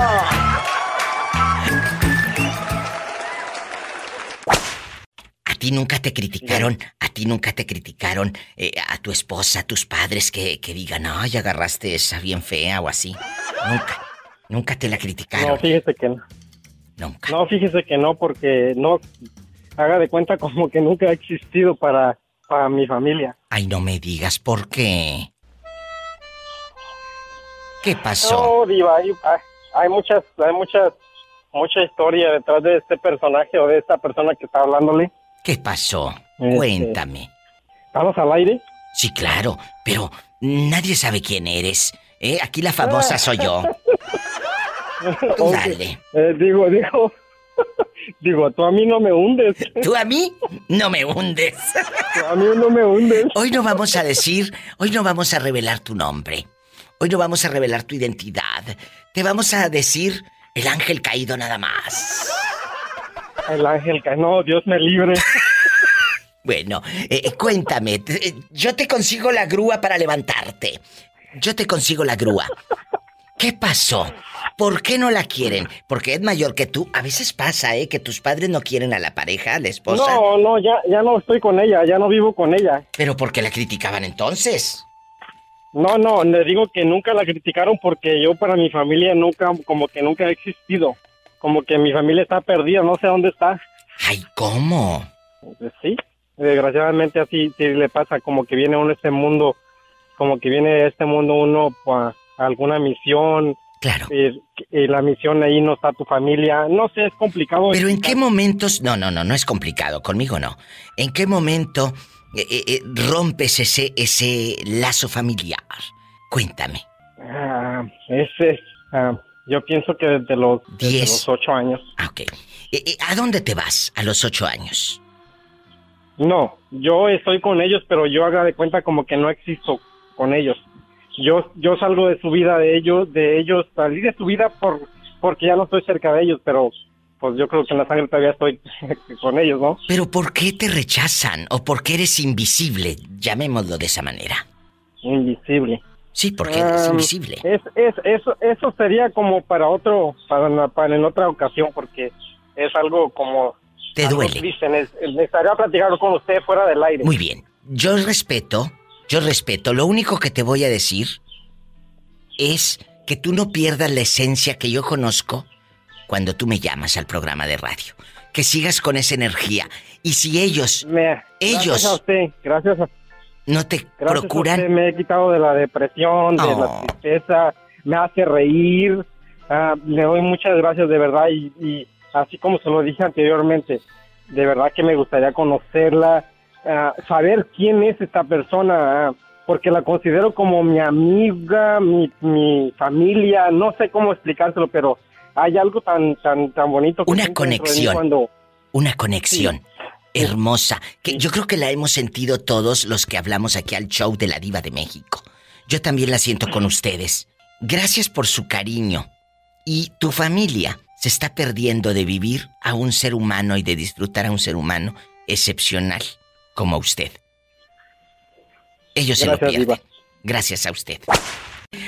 A ti nunca te criticaron, a ti nunca te criticaron eh, a tu esposa, a tus padres que, que digan, ay, agarraste esa bien fea o así. Nunca, nunca te la criticaron. No, fíjese que no. Nunca. No, fíjese que no, porque no, haga de cuenta como que nunca ha existido para, para mi familia. Ay, no me digas por qué. ¿Qué pasó? No, Diva, hay, hay- muchas, hay muchas, mucha historia detrás de este personaje o de esta persona que está hablándole. ¿Qué pasó? Este- Cuéntame. ¿Estamos al aire? Sí, claro, pero nadie sabe quién eres. ¿eh? Aquí la famosa soy yo. Tú dale. Eh, digo, digo, digo, tú a mí no me hundes. Tú a mí no me hundes. Tú a mí no me hundes. Hoy no vamos a decir, hoy no vamos a revelar tu nombre. Hoy no vamos a revelar tu identidad. Te vamos a decir el ángel caído nada más. El ángel, que no, Dios me libre. Bueno, eh, cuéntame, te- yo te consigo la grúa para levantarte. Yo te consigo la grúa. ¿Qué pasó? ¿Por qué no la quieren? Porque es mayor que tú. A veces pasa, ¿eh? Que tus padres no quieren a la pareja, a la esposa. No, no, ya, ya no estoy con ella, ya no vivo con ella. ¿Pero por qué la criticaban entonces? No, no, le digo que nunca la criticaron porque yo para mi familia nunca, como que nunca he existido. Como que mi familia está perdida, no sé dónde está. Ay, ¿cómo? Sí, desgraciadamente así sí le pasa, como que viene uno a este mundo, como que viene a este mundo uno pues, a alguna misión. Claro. Y, y la misión ahí no está tu familia. No sé, es complicado. Pero ¿en qué momentos? No, no, no, no es complicado, conmigo no. ¿En qué momento eh, eh, eh, rompes ese, ese lazo familiar? Cuéntame. Ah, ese, ah, yo pienso que desde los, desde los ocho años. Ah, ok. Eh, eh, ¿A dónde te vas a los ocho años? No, yo estoy con ellos, pero yo haga de cuenta como que no existo con ellos. Yo yo salgo de su vida de ellos, de ellos salí de su vida por porque ya no estoy cerca de ellos, pero pues yo creo que en la sangre todavía estoy con ellos, ¿no? ¿Pero por qué te rechazan? ¿O por qué eres invisible? Llamémoslo de esa manera. Invisible. Sí, porque eres Ah, invisible. Es, es, eso, eso sería como para otro, para, para en otra ocasión, porque es algo como... Te algo duele. triste. Ne- Necesitaría platicar con usted fuera del aire. Muy bien. Yo respeto, yo respeto. Lo único que te voy a decir es que tú no pierdas la esencia que yo conozco cuando tú me llamas al programa de radio. Que sigas con esa energía. Y si ellos, Me- ellos Gracias a usted, gracias a no te Gracias a procuran... usted me he quitado de la depresión, de Oh. la tristeza, me hace reír. Ah, le doy muchas gracias de verdad y, y así como se lo dije anteriormente, de verdad que me gustaría conocerla, ah, saber quién es esta persona, ah, porque la considero como mi amiga, mi, mi familia, no sé cómo explicárselo, pero hay algo tan tan tan bonito que Una conexión. cuando Una conexión hermosa que yo creo que la hemos sentido todos los que hablamos aquí al show de la diva de México. Yo también la siento con ustedes. Gracias por su cariño. Y tu familia se está perdiendo de vivir a un ser humano y de disfrutar a un ser humano excepcional como usted. Ellos se lo pierden. Diva. Gracias a usted.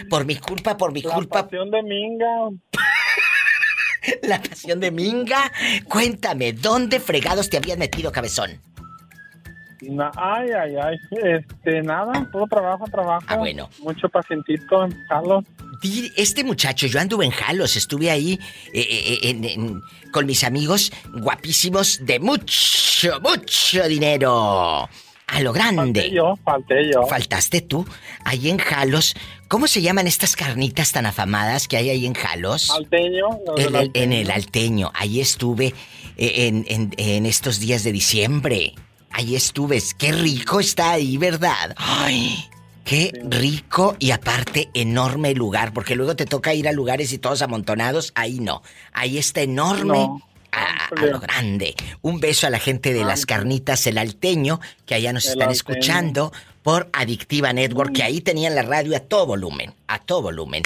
Por mi culpa, por mi La culpa. pasión de Minga. La pasión de Minga. Cuéntame, ¿dónde fregados te habías metido, cabezón? Ay, ay, ay. Este, nada, todo trabajo, trabajo. Ah, bueno. Mucho pacientito, Carlos. Di- Este muchacho, yo anduve en Jalos, estuve ahí eh, eh, en- en- con mis amigos guapísimos de mucho, mucho dinero. A lo grande. Falté yo, falté yo. Faltaste tú. Ahí en Jalos. ¿Cómo se llaman estas carnitas tan afamadas que hay ahí en Jalos? Alteño. En el, en el Alteño. Ahí estuve eh, en, en- en estos días de diciembre. Ahí estuve. Qué rico está ahí, ¿verdad? Ay, qué rico y aparte enorme lugar. Porque luego te toca ir a lugares y todos amontonados. Ahí no. Ahí está enorme. No. A, a lo grande. Un beso a la gente de las carnitas, el alteño, que allá nos El están Alteño. escuchando por Adictiva Network, que ahí tenían la radio a todo volumen, a todo volumen.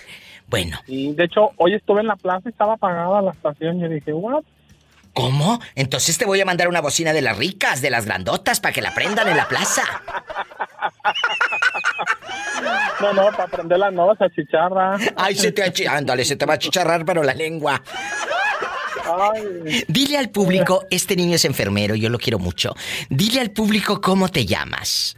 Bueno, Y de hecho, hoy estuve en la plaza y estaba apagada la estación. Yo dije, what? ¿Cómo? Entonces te voy a mandar una bocina de las ricas, de las grandotas, para que la prendan en la plaza. No, no, para prender la noza, chicharra. Ay, se te achi- Ándale, se te va a chicharrar, pero la lengua. Ay, Dile al público, este niño es enfermero, yo lo quiero mucho. Dile al público cómo te llamas.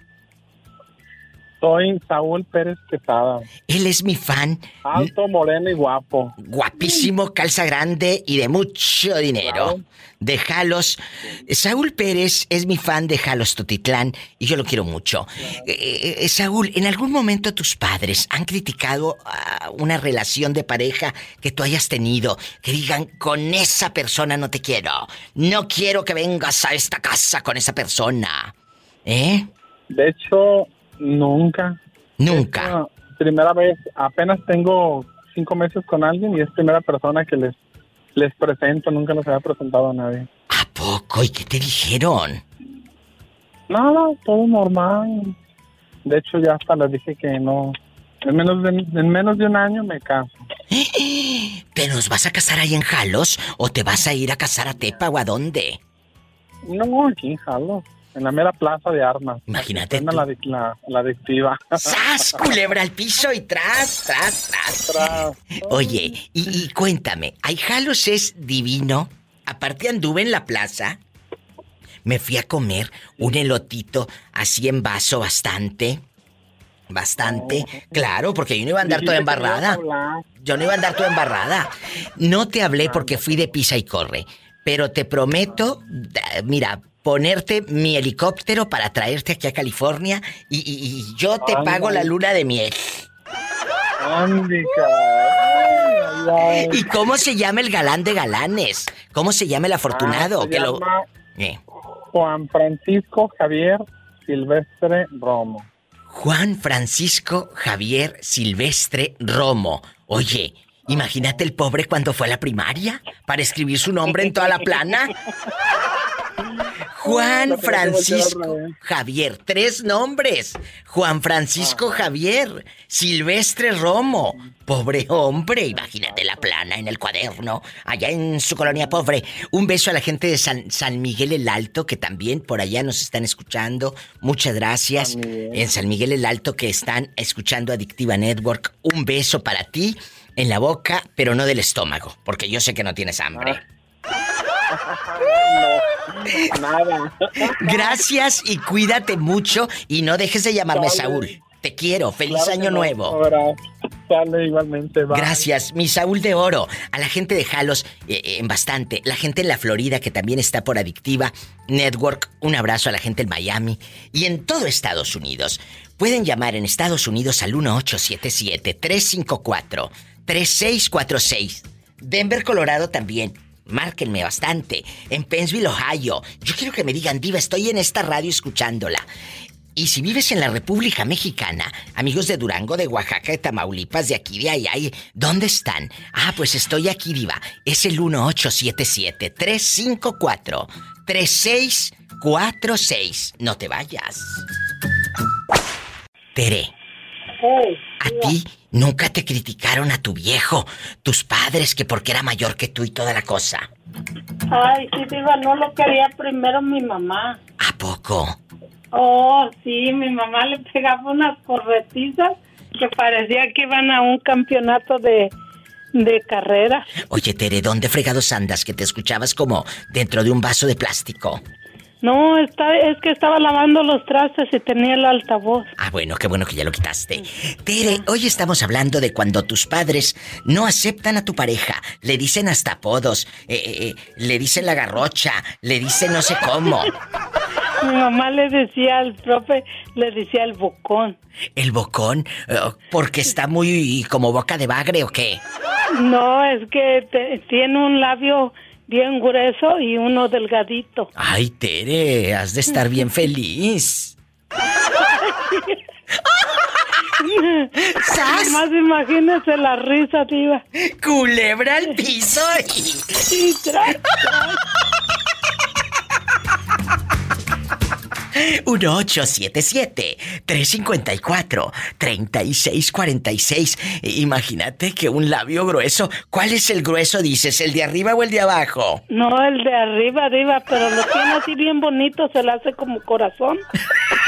Soy Saúl Pérez Quesada. Él es mi fan, Alto, moreno y guapo. guapísimo, calza grande y de mucho dinero. Claro. De Jalos. Saúl Pérez es mi fan de Jalos Totitlán y yo lo quiero mucho. Eh, eh, Saúl, ¿en algún momento tus padres han criticado ah, una relación de pareja que tú hayas tenido? Que digan, con esa persona no te quiero. No quiero que vengas a esta casa con esa persona. ¿Eh? De hecho, nunca. Nunca. Primera vez, apenas tengo cinco meses con alguien y es primera persona que les, les presento, nunca les había presentado a nadie. ¿A poco? ¿Y qué te dijeron? Nada, todo normal. De hecho, ya hasta les dije que no. En menos de, en menos de un año me caso. ¿Te nos vas a casar ahí en Jalos o te vas a ir a casar a Tepa o a dónde? No, aquí en Jalo. En la mera plaza de armas. Imagínate La, la, la, la adictiva. ¡Sas! Culebra al piso y tras, tras, tras. Oye, y, y cuéntame, ¿Aijalos es divino? Aparte anduve en la plaza. Me fui a comer un elotito así en vaso bastante. Bastante. Claro, porque yo no iba a andar toda embarrada. Yo no iba a andar toda embarrada. No te hablé porque fui de pisa y corre. Pero te prometo, mira, ponerte mi helicóptero para traerte aquí a California y, y- y yo te Ay, pago la luna de miel. Ay. ¿Y cómo se llama el galán de galanes? ¿Cómo se llama el afortunado? Ah, se que lo... llama Eh, Juan Francisco Javier Silvestre Romo. Juan Francisco Javier Silvestre Romo. Oye, imagínate el pobre cuando fue a la primaria para escribir su nombre en toda la plana. Juan Francisco Javier, tres nombres. Juan Francisco Javier, Silvestre Romo. Pobre hombre, imagínate la plana en el cuaderno, allá en su colonia pobre. Un beso a la gente de San, San Miguel el Alto, que también por allá nos están escuchando. Muchas gracias. En San Miguel el Alto, que están escuchando Adictiva Network. Un beso para ti en la boca, pero no del estómago, porque yo sé que no tienes hambre. Nada. Gracias y cuídate mucho y no dejes de llamarme. Saúl. Te quiero, feliz Claro año no. nuevo. Igualmente. bye. Gracias, mi Saúl de Oro. A la gente de Jalos, eh, eh, en bastante. La gente en la Florida, que también está por Adictiva Network. Un abrazo a la gente en Miami. Y en todo Estados Unidos. Pueden llamar en Estados Unidos al 1877-354-3646. Denver, Colorado también. Márquenme bastante. En Pennsville, Ohio. Yo quiero que me digan, Diva, estoy en esta radio escuchándola. Y si vives en la República Mexicana, amigos de Durango, de Oaxaca, de Tamaulipas, de aquí, de allá, ¿dónde están? Ah, pues estoy aquí, Diva. Es el 1877-354-3646. No te vayas. Tere, a ti nunca te criticaron a tu viejo, tus padres, que porque era mayor que tú y toda la cosa. Ay, sí, Diva, no lo quería primero mi mamá. ¿A poco? Oh, sí, mi mamá le pegaba unas corretizas que parecía que iban a un campeonato de, de carrera. Oye, Tere, ¿dónde fregados andas que te escuchabas como dentro de un vaso de plástico? No, está, es que estaba lavando los trastes y tenía el altavoz. Ah, bueno, qué bueno que ya lo quitaste. Tere, hoy estamos hablando de cuando tus padres no aceptan a tu pareja. Le dicen hasta apodos, eh, eh, eh, le dicen la garrocha, le dicen no sé cómo. Mi mamá le decía al profe, le decía el bocón. El bocón, eh, porque está muy como boca de bagre o qué. No, es que te- tiene un labio bien grueso y uno delgadito. Ay, Tere, has de estar bien feliz. ¡Sas! Más imagínese la risa, diva. Culebra al piso y... tras, tras. 1877-354-3646. Imagínate que un labio grueso. ¿Cuál es el grueso, dices? ¿El de arriba o el de abajo? No, el de arriba, arriba, pero lo tiene así bien bonito, se le hace como corazón.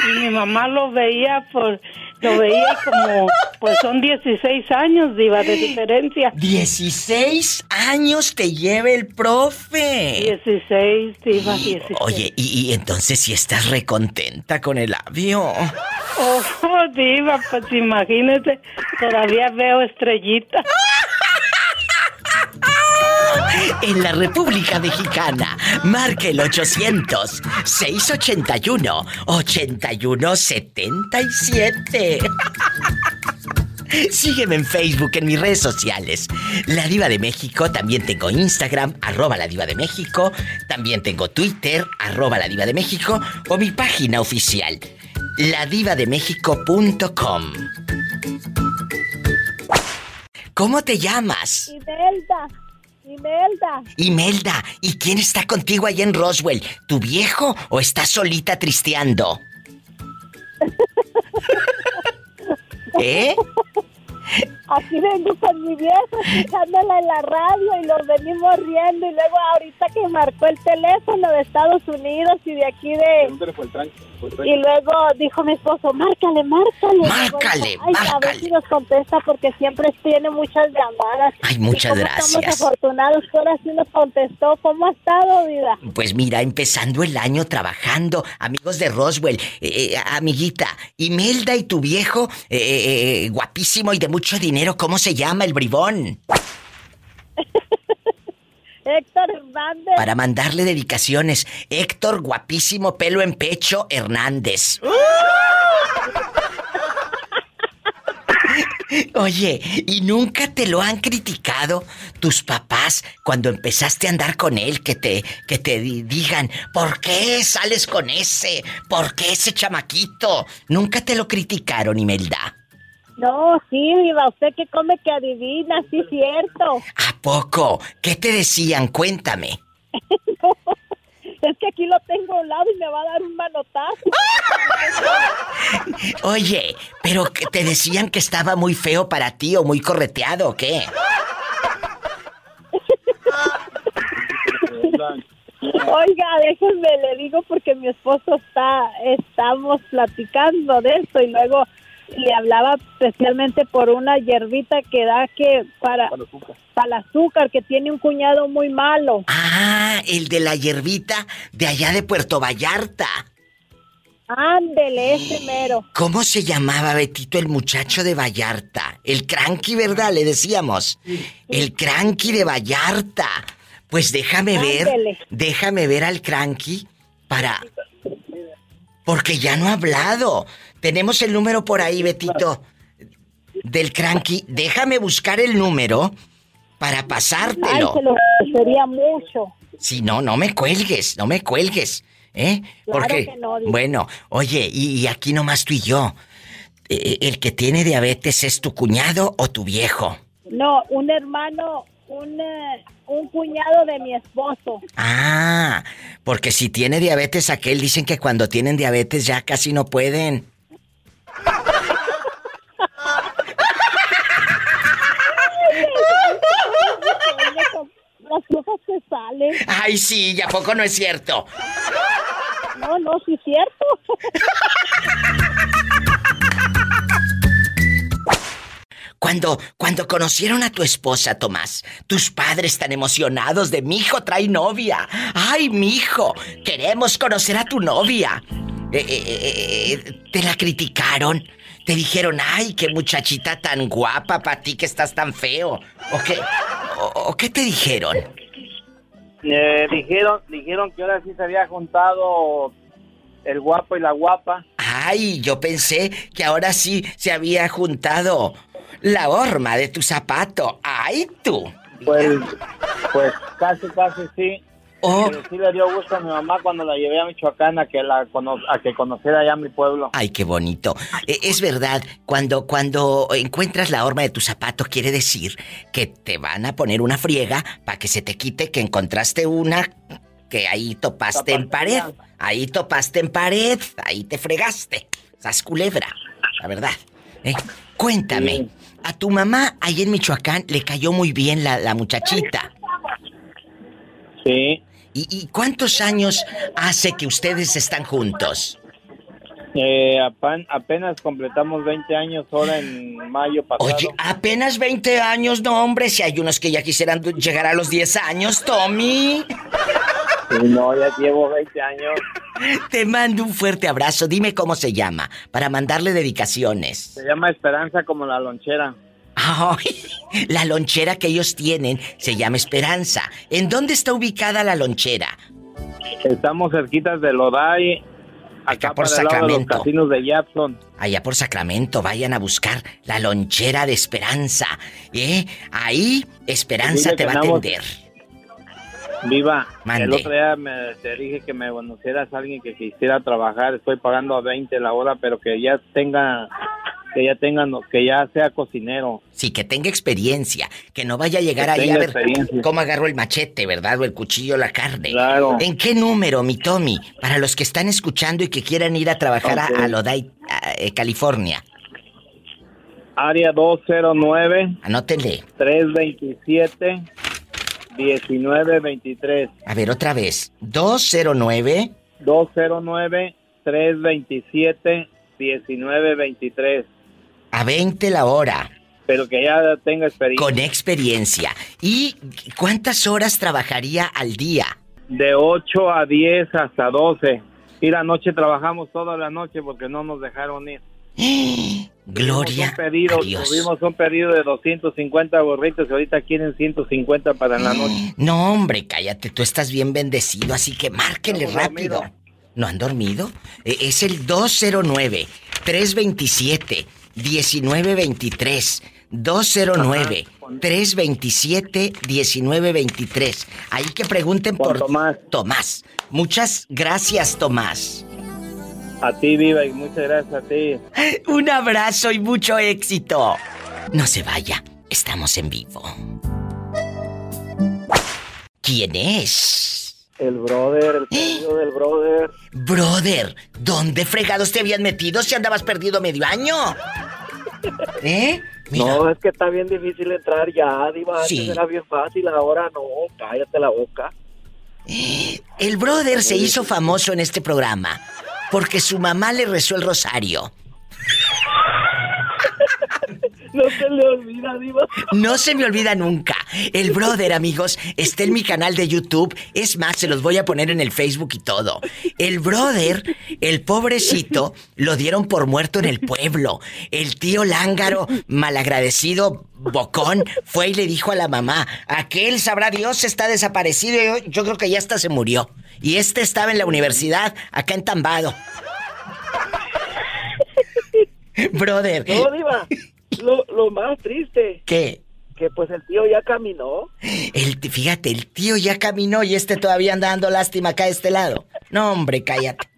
Y mi mamá lo veía por, lo veía como, pues son 16 años, diva, de diferencia. 16 años te lleva el profe. 16, diva, 16. Oye, y, y entonces si estás recontenta con el labio. Oh, diva, pues imagínese, todavía veo estrellitas. En la República Mexicana, marque el 800-681-8177. Sígueme en Facebook, en mis redes sociales. La Diva de México, también tengo Instagram, arroba la Diva de México. También tengo Twitter, arroba la Diva de México. O mi página oficial, ladivademéxico.com. ¿Cómo te llamas? Imelda, Imelda. Imelda, ¿y quién está contigo allá en Roswell? ¿Tu viejo o estás solita tristeando? ¿Eh? Aquí vengo con mi viejo escuchándola en la radio y los venimos riendo y luego ahorita que marcó el teléfono de Estados Unidos y de aquí de... Y luego dijo mi esposo, márcale, márcale. Márcale, Ay, A ver si nos contesta porque siempre tiene muchas llamadas. Ay, muchas gracias. Estamos afortunados ahora sí nos contestó. ¿Cómo ha estado, vida? Pues mira, empezando el año trabajando, amigos de Roswell, eh, eh, amiguita, Imelda y tu viejo, eh, eh, guapísimo y de mucho dinero, ¿cómo se llama el bribón? Héctor Hernández. Para mandarle dedicaciones, Héctor, guapísimo, pelo en pecho, Hernández. Oye, ¿y nunca te lo han criticado tus papás cuando empezaste a andar con él? Que te, que te di- digan, ¿por qué sales con ese? ¿Por qué ese chamaquito? ¿Nunca te lo criticaron, Imelda? No, sí, viva, usted que come que adivina, sí, cierto. ¿A poco? ¿Qué te decían? Cuéntame. Es que aquí lo tengo a un lado y me va a dar un manotazo. Oye, pero que te decían que estaba muy feo para ti o muy correteado, ¿o qué? Oiga, déjenme le digo porque mi esposo está, estamos platicando de eso y luego le hablaba especialmente por una hierbita que da que para para el azúcar que tiene un cuñado muy malo. Ah, el de la hierbita de allá de Puerto Vallarta. Ándele, ese mero. ¿Cómo se llamaba Betito el muchacho de Vallarta? El cranky, ¿verdad? Le decíamos. El cranky de Vallarta. Pues déjame ver, Ándele. déjame ver al cranky para... Porque ya no ha hablado. Tenemos el número por ahí, Betito. Del cranky. Déjame buscar el número para Ay, pasártelo. se lo sería mucho. Si no, no me cuelgues, no me cuelgues. ¿Eh? Claro Porque, que no, dice. bueno, oye, y, y aquí nomás tú y yo. Eh, ¿El que tiene diabetes es tu cuñado o tu viejo? No, un hermano, un, eh, un cuñado de mi esposo. Ah, porque si tiene diabetes aquel, dicen que cuando tienen diabetes ya casi no pueden. Las cosas que salen. Ay, sí, ¿y a poco no es cierto? No, no, sí es cierto. Cuando, cuando conocieron a tu esposa, Tomás, tus padres tan emocionados de mi hijo trae novia. Ay, mi hijo, queremos conocer a tu novia. Eh, eh, eh, eh, ¿Te la criticaron? ¿Te dijeron, ay, qué muchachita tan guapa para ti que estás tan feo? ¿O qué, o, o qué te dijeron? Eh, dijeron, dijeron que ahora sí se había juntado el guapo y la guapa. Ay, yo pensé que ahora sí se había juntado la horma de tu zapato. Ay, tú. Pues, pues casi, casi sí. Oh. Pero sí le dio gusto a mi mamá cuando la llevé a Michoacán a que la a que conociera ya mi pueblo. Ay, qué bonito. E- Es verdad, cuando, cuando encuentras la horma de tu zapato, quiere decir que te van a poner una friega para que se te quite que encontraste una que ahí topaste en pared. Ahí topaste en pared, ahí te fregaste. Sas culebra, la verdad. ¿eh? Cuéntame, a tu mamá ahí en Michoacán le cayó muy bien la, la muchachita. Sí. ¿Y, y cuántos años hace que ustedes están juntos? Eh, apenas completamos 20 años ahora en mayo pasado. Oye, apenas 20 años, no, hombre, si hay unos que ya quisieran llegar a los 10 años, Tommy. No, ya llevo 20 años. Te mando un fuerte abrazo, dime cómo se llama, para mandarle dedicaciones. Se llama Esperanza como la lonchera. Ay, la lonchera que ellos tienen se llama Esperanza. ¿En dónde está ubicada la lonchera? Estamos cerquitas de Loday, acá por el lado de los Sacramento. casinos de Jackson. Allá por Sacramento, vayan a buscar la lonchera de Esperanza. ¿Eh? Ahí Esperanza te va a atender. Viva, Mande. el otro día me, te dije que me conocieras a alguien que quisiera trabajar. Estoy pagando a 20 la hora, pero que ya tenga, que ya tenga, que ya sea cocinero. Sí, que tenga experiencia, que no vaya a llegar Que ahí a ver cómo agarro el machete, ¿verdad? O el cuchillo, la carne. Claro. ¿En qué número, mi Tommy? Para los que están escuchando y que quieran ir a trabajar a- Ok. a, Lodi, a- eh, California. Área 209. Anótenle. 327 1923. A ver, otra vez. 209. 209 327 1923. A 20 la hora. Pero que ya tenga experiencia. Con experiencia. ¿Y cuántas horas trabajaría al día? De 8 a 10 hasta 12. Y la noche trabajamos toda la noche porque no nos dejaron ir. Gloria Tuvimos un pedido, a Dios. Tuvimos un pedido de 250 gorritos y ahorita quieren 150 para la noche. No, hombre, cállate, tú estás bien bendecido, así que márquenle No, rápido. ¿No han dormido? Eh, Es el 209-327-1923. 209-327-1923. Ahí que pregunten por, Tomás. Tomás. Muchas gracias, Tomás. A ti, Viva, y muchas gracias a ti. Un abrazo y mucho éxito. No se vaya, estamos en vivo. ¿Quién es? El brother, el perdido del brother. Brother, ¿dónde fregados te habían metido si andabas perdido medio año? ¿Eh? No, es que está bien difícil entrar ya, Diva. Sí. Antes era bien fácil, ahora no. Cállate la boca. El brother se hizo famoso en este programa porque su mamá le rezó el rosario. No se le olvida, Diva. No se me olvida nunca. El brother, amigos, está en mi canal de YouTube. Es más, se los voy a poner en el Facebook y todo. El brother, el pobrecito, lo dieron por muerto en el pueblo. El tío Lángaro, malagradecido, bocón, fue y le dijo a la mamá, aquel sabrá Dios está desaparecido. Yo, yo creo que ya hasta se murió. Y este estaba en la universidad, acá en Tambado. Brother. No, Diva. Lo, lo más triste. ¿Qué? Que pues el tío ya caminó. El, fíjate, el tío ya caminó y este todavía anda dando lástima acá de este lado. No, hombre, cállate.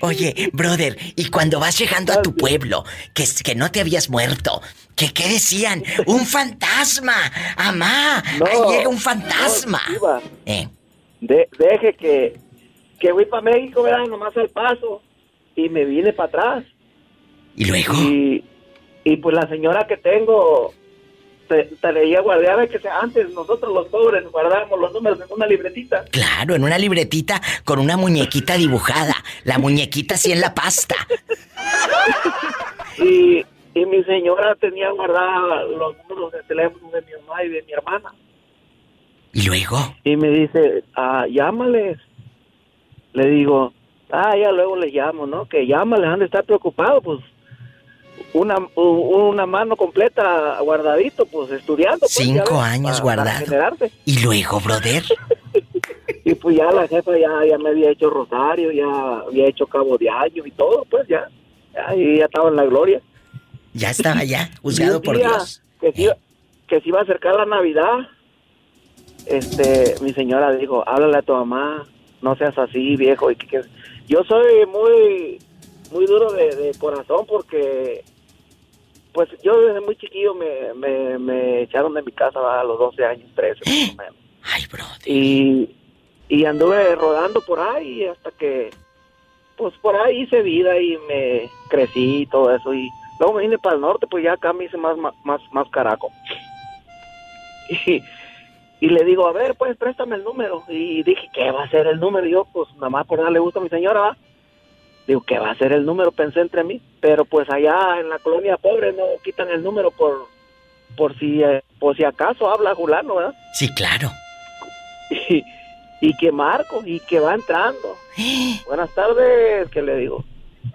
Oye, brother, y cuando vas llegando a tu pueblo, que, que no te habías muerto, que qué decían, un fantasma, amá, No, ahí llega un fantasma. no. Eh, De- deje que, que fui para México, ¿verdad? Nomás al paso. Y me vine para atrás. ¿Y luego? Y, y pues la señora que tengo te, leía guardaba que sea, antes nosotros los pobres guardábamos los números en una libretita. claro, en una libretita con una muñequita dibujada, la muñequita así en la pasta. Y, y mi señora tenía guardados los números de teléfono de mi mamá y de mi hermana. ¿Y luego? Y me dice, ah, llámales. Le digo, ah, ya luego les llamo, ¿no? Que llámales, han de estar preocupados, pues. Una, una mano completa guardadito, pues estudiando. pues, Cinco años para- guardado. para. ¿Y luego, brother? Y pues ya la jefa ya, ya me había hecho rosario, ya había hecho cabo de año y todo, pues ya. ya y ya estaba en la gloria. Ya estaba ya, juzgado por Dios. Que se, iba, que se iba a acercar la Navidad. Este, mi señora dijo, háblale a tu mamá, no seas así, viejo. Y que, que- Yo soy muy, muy duro de, de corazón porque, pues yo desde muy chiquillo me, me, me echaron de mi casa a los 12 años, 13 más o menos. Ay, bro. Y, y anduve rodando por ahí hasta que, pues por ahí hice vida y me crecí y todo eso. Y luego me vine para el norte, pues ya acá me hice más, más, más, más caraco. Y, y le digo, a ver, pues préstame el número. Y dije, ¿qué va a ser el número? Y yo, pues nada más por darle gusto a mi señora, ¿va? Digo, ¿qué va a ser el número? Pensé entre mí. Pero pues allá en la colonia pobre no quitan el número por, por si, eh, por si acaso habla Julano, ¿verdad? Sí, claro. y, y que marco y que va entrando. Buenas tardes, que le digo.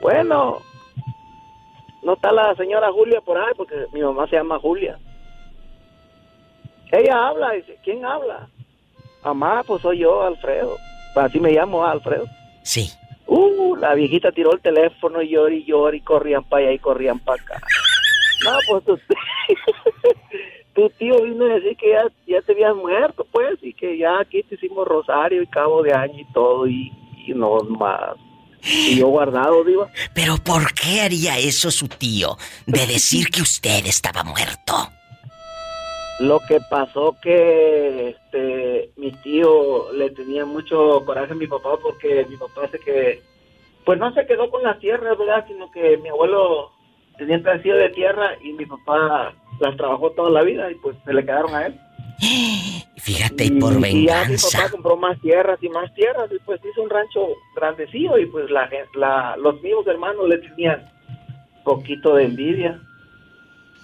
Bueno, no está la señora Julia por ahí porque mi mamá se llama Julia. Ella habla, dice, ¿quién habla? Mamá, pues soy yo, Alfredo. Así me llamo, Alfredo. Sí. Uh, la viejita tiró el teléfono y llora y llora y corrían para allá y corrían para acá. No, pues tu, tu tío vino a decir que ya, ya te habías muerto, pues, y que ya aquí te hicimos rosario y cabo de año y todo, y, y no más. Y yo guardado, digo. Pero ¿por qué haría eso su tío de decir que usted estaba muerto? Lo que pasó que este, mi tío le tenía mucho coraje a mi papá porque mi papá se que pues no se quedó con las tierras, ¿verdad? Sino que mi abuelo tenían pedacillo de tierra y mi papá las trabajó toda la vida y pues se le quedaron a él. Fíjate, y por Y ya mi venganza. papá compró más tierras y más tierras y pues hizo un rancho grandecillo y pues la los mismos hermanos le tenían poquito de envidia.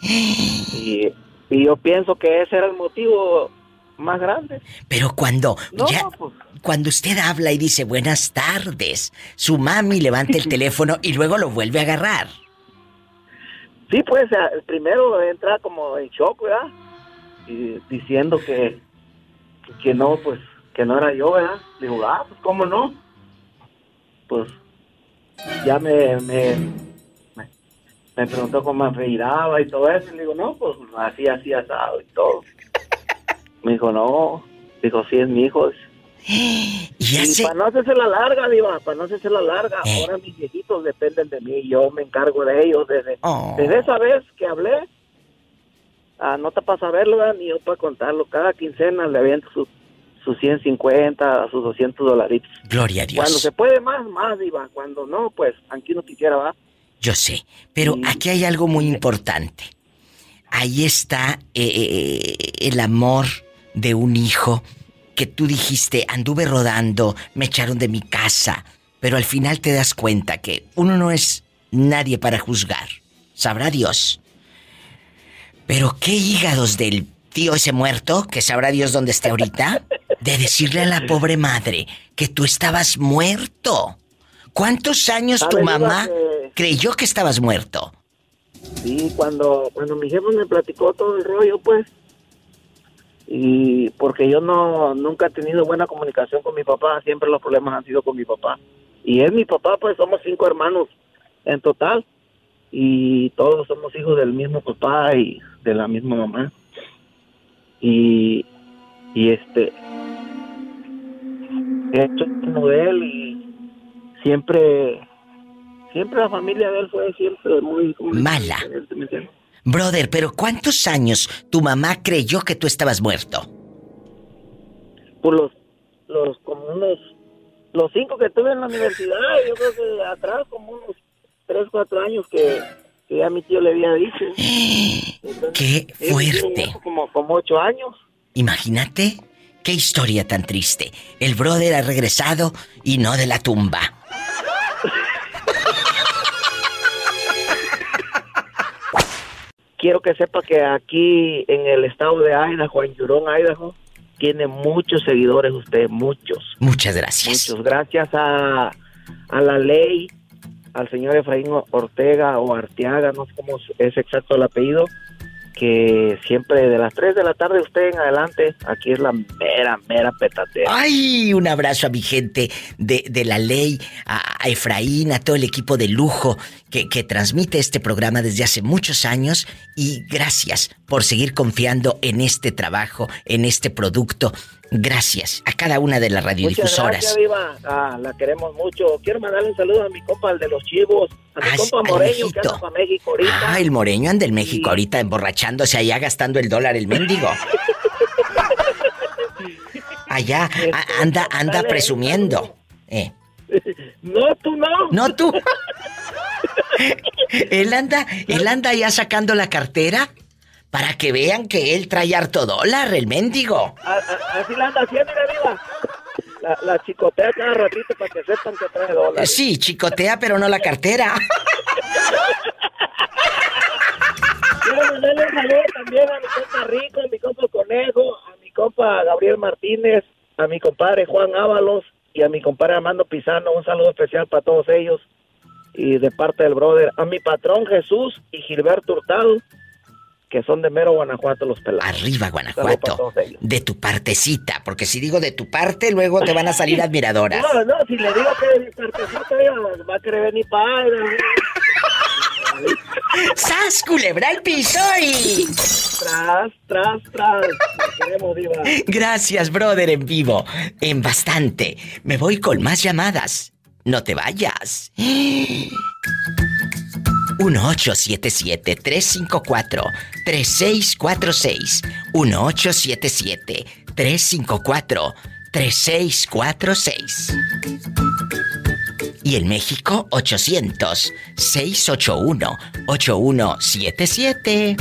Y, y yo pienso que ese era el motivo más grande. Pero cuando No, ya pues. cuando usted habla y dice buenas tardes, su mami levanta el teléfono y luego lo vuelve a agarrar. Sí, pues el primero entra como en shock, ¿verdad? Y diciendo que, que no, pues, que no era yo, ¿verdad? Digo, ah, pues, ¿cómo no? Pues, ya me, me, me preguntó cómo me miraba y todo eso. Y le digo, no, pues, así, así, asado y todo. Me dijo, no. Dijo, sí, es mi hijo. Y Y para no hacerse la larga, Diva, para no hacerse la larga, Eh. ahora mis viejitos dependen de mí, yo me encargo de ellos desde, Oh. desde esa vez que hablé, ah, no te para saberlo, ¿verdad? ni yo para contarlo, cada quincena le aviento sus, sus 150, sus 200 dolaritos. Gloria a Dios. Cuando se puede más, más, Diva, cuando no, pues, aquí no quisiera, va. Yo sé, pero aquí hay algo muy importante. Ahí está eh, eh, el amor de un hijo que tú dijiste, anduve rodando, me echaron de mi casa, pero al final te das cuenta que uno no es nadie para juzgar. Sabrá Dios. Pero qué hígados del tío ese muerto, que sabrá Dios dónde esté ahorita, de decirle a la pobre madre que tú estabas muerto. ¿Cuántos años tu ¿Sabe, Diva, mamá que- creyó que estabas muerto? Sí, cuando, cuando mi jefe me platicó todo el rollo, pues, y porque yo no nunca he tenido buena comunicación con mi papá, siempre los problemas han sido con mi papá. Y es mi papá, pues somos cinco hermanos en total, y todos somos hijos del mismo papá y de la misma mamá. Y, y este, esto es de él y siempre, siempre la familia de él fue siempre muy... Mala. ¿me entiendes? Brother, pero ¿cuántos años tu mamá creyó que tú estabas muerto? Por los, los, como unos, los cinco que tuve en la universidad, yo creo que atrás como unos tres, cuatro años que, que ya mi tío le había dicho. ¡Qué fuerte! Como, como ocho años. Imagínate qué historia tan triste. El brother ha regresado y no de la tumba. Quiero que sepa que aquí en el estado de Idaho, en Yurón, Idaho, tiene muchos seguidores usted, muchos. Muchas gracias. Muchos gracias a, a la ley, al señor Efraín Ortega o Arteaga, no sé cómo es exacto el apellido, que siempre de las 3 de la tarde usted en adelante, aquí es la mera, mera petatera. ¡Ay! Un abrazo a mi gente de, de la ley, a, a Efraín, a todo el equipo de lujo que, que transmite este programa desde hace muchos años y gracias por seguir confiando en este trabajo, en este producto. Gracias a cada una de las Muchas radiodifusoras. gracias, Diva. Ah, la queremos mucho. Quiero mandarle un saludo a mi compa, el de los chivos, a mi Ay, compa al Moreño, que viejito. anda para México ahorita. Ah, el moreño anda en México ahorita emborrachándose allá gastando el dólar el mendigo. Allá a- anda anda presumiendo. Eh. No, tú no. No tú. él anda, él anda ya sacando la cartera para que vean que él trae harto dólar, el mendigo. A- a- así la anda haciendo, Diva. La, la chicotea cada ratito para que sepan que trae dólares. Sí, chicotea, pero no la cartera. Quiero mandarle un saludo también a mi compa Rico, a mi compa Conejo, a mi compa Gabriel Martínez, a mi compadre Juan Ábalos y a mi compadre Armando Pizano. Un saludo especial para todos ellos y de parte del brother. A mi patrón Jesús y Gilberto Hurtado, que son de Mero, Guanajuato, los pelados. Arriba, Guanajuato. De tu partecita, porque si digo de tu parte, luego te van a salir admiradoras. No, no, si le digo que de mi partecita ella va a querer venir para ¡Sas, culebra al piso y... Tras, tras, tras. Queremos, Diva. Gracias, brother, en vivo. En bastante. Me voy con más llamadas. No te vayas. 1877-354-3646. 1877-354-3646. Y en México, 800-681-8177.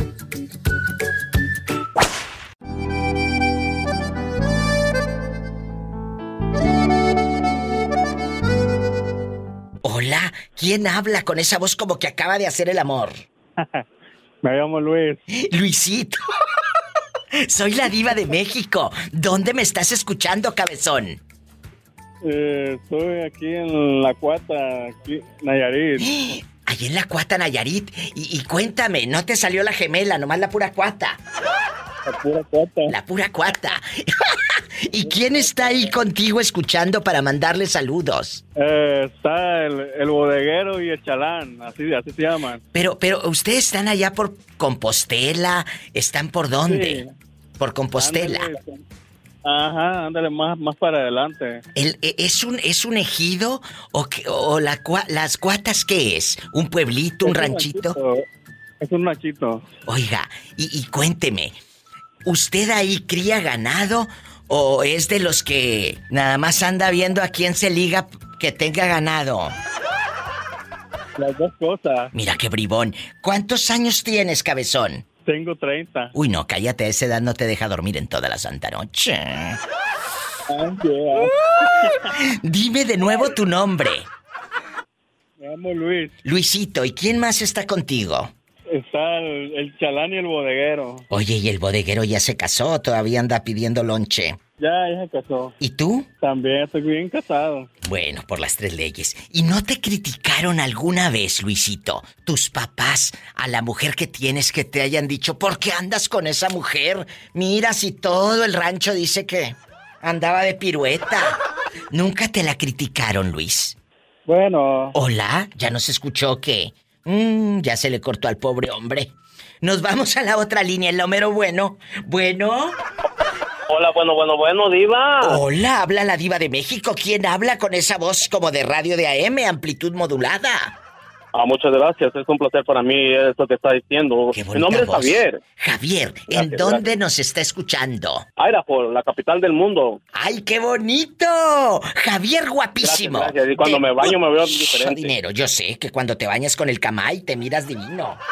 ¿Quién habla con esa voz como que acaba de hacer el amor? Me llamo Luis. Luisito. Soy la diva de México. ¿Dónde me estás escuchando, cabezón? Eh, estoy aquí en La Cuata, aquí, Nayarit. Allí en la cuata Nayarit. Y, y cuéntame, ¿no te salió la gemela, nomás la pura cuata? La pura cuata. La pura cuata. ¿Y quién está ahí contigo escuchando para mandarle saludos? Eh, está el, el bodeguero y el chalán, así, así se llaman. Pero, pero ustedes están allá por Compostela, ¿están por dónde? Por Compostela. Ándale, Ajá, ándale más, más para adelante. El- e- ¿Es un, es un ejido o, o la las cuatas qué es? ¿Un pueblito, un Es un ranchito? Es un ranchito. Oiga, y, y cuénteme, ¿usted ahí cría ganado o es de los que nada más anda viendo a quién se liga que tenga ganado? Las dos cosas. Mira qué bribón. ¿Cuántos años tienes, cabezón? Tengo 30. Uy, no, cállate, esa edad no te deja dormir en toda la santa noche. Dime de nuevo tu nombre. Me llamo Luis. Luisito, ¿y quién más está contigo? Está el, el chalán y el bodeguero. Oye, ¿y el bodeguero ya se casó? Todavía anda pidiendo lonche. Ya, ya se casó. ¿Y tú? También estoy bien casado. Bueno, por las tres leyes. ¿Y no te criticaron alguna vez, Luisito, tus papás, a la mujer que tienes que te hayan dicho, ¿por qué andas con esa mujer? Mira, si todo el rancho dice que andaba de pirueta. ¿Nunca te la criticaron, Luis? Bueno. Hola, ya nos escuchó que... Mm, ya se le cortó al pobre hombre. Nos vamos a la otra línea, el homero bueno. Bueno. Hola, bueno, bueno, bueno, diva. Hola, habla la diva de México. ¿Quién habla con esa voz como de radio de AM, amplitud modulada? Ah, muchas gracias, es un placer para mí esto que está diciendo. Mi nombre es. Javier. Javier, ¿en Gracias, dónde gracias. nos está escuchando? Idaho, la capital del mundo. ¡Ay, qué bonito! Javier guapísimo. Gracias. Y cuando De me baño me veo diferente. dinero. Yo sé que cuando te bañas con el camay te miras divino.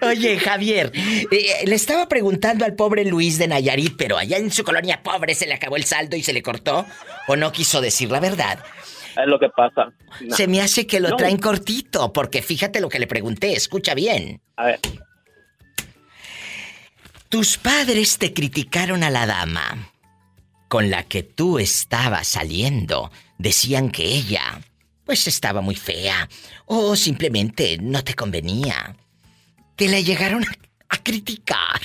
Oye, Javier, eh, le estaba preguntando al pobre Luis de Nayarit, pero allá en su colonia pobre se le acabó el saldo y se le cortó, o no quiso decir la verdad. Es lo que pasa. No. Se me hace que lo No. traen cortito, porque fíjate lo que le pregunté, escucha bien. A ver. Tus padres te criticaron a la dama con la que tú estabas saliendo. Decían que ella, pues estaba muy fea o simplemente no te convenía. Te la llegaron a, a criticar.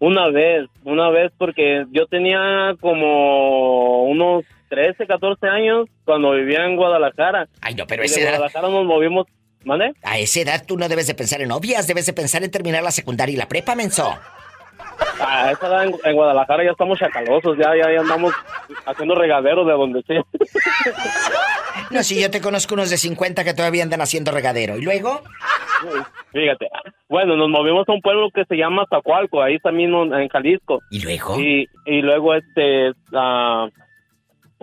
Una vez, una vez porque yo tenía como unos 13, 14 años cuando vivía en Guadalajara. Ay, no, pero Y esa de edad- Guadalajara nos movimos. ¿Mande? A esa edad tú no debes de pensar en novias, debes de pensar en terminar la secundaria y la prepa, menso. A esa edad en, en Guadalajara ya estamos chacalosos, ya, ya, ya andamos haciendo regaderos de donde sea. No, si yo te conozco unos de 50 que todavía andan haciendo regadero. ¿Y luego? Fíjate. Bueno, nos movimos a un pueblo que se llama Zacualco, ahí también en en Jalisco. ¿Y luego? Y, y luego, este, ah,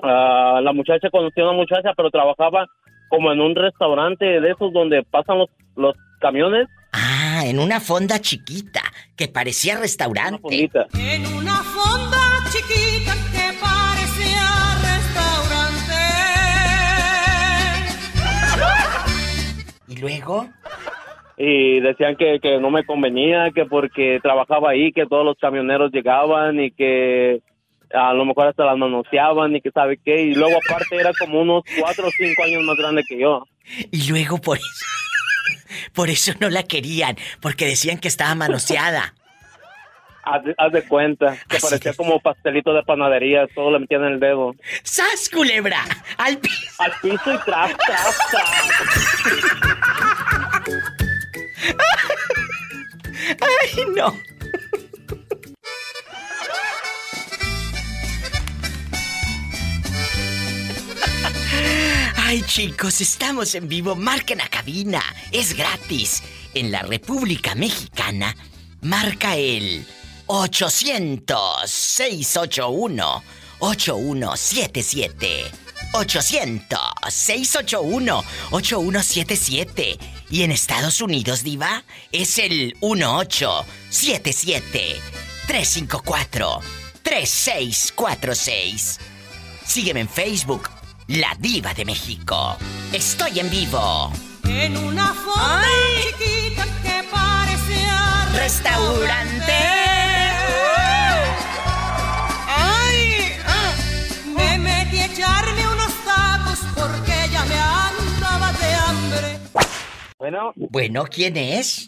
ah, la muchacha conoció a una muchacha, pero trabajaba como en un restaurante de esos donde pasan los, los camiones. Ah, en una fonda chiquita que parecía restaurante. En una fonda chiquita que parecía restaurante. ¿Y luego? Y decían que, que no me convenía, que porque trabajaba ahí, que todos los camioneros llegaban y que a lo mejor hasta las manoseaban y que sabe qué. Y luego aparte era como unos cuatro o cinco años más grande que yo. Y luego por eso. Por eso no la querían, porque decían que estaba manoseada. Haz de, haz de cuenta, que parecía como pastelito de panadería, todo le metían en el dedo. ¡Sas, culebra! ¡Al piso! Al piso y tras, tras, ¡Ay, no! Ay, chicos, estamos en vivo. Marquen a cabina. Es gratis. En la República Mexicana, marca el 800-681-8177. 1-800-681-8177. Y en Estados Unidos, Diva, es el 1877-354-3646. Sígueme en Facebook, La Diva de México. Estoy en vivo. En una fonda chiquita que parece a Restaurante. ¡Ay! ah, Me metí a echarme unos tacos porque ya me andaba de hambre. Bueno, Bueno, ¿quién es?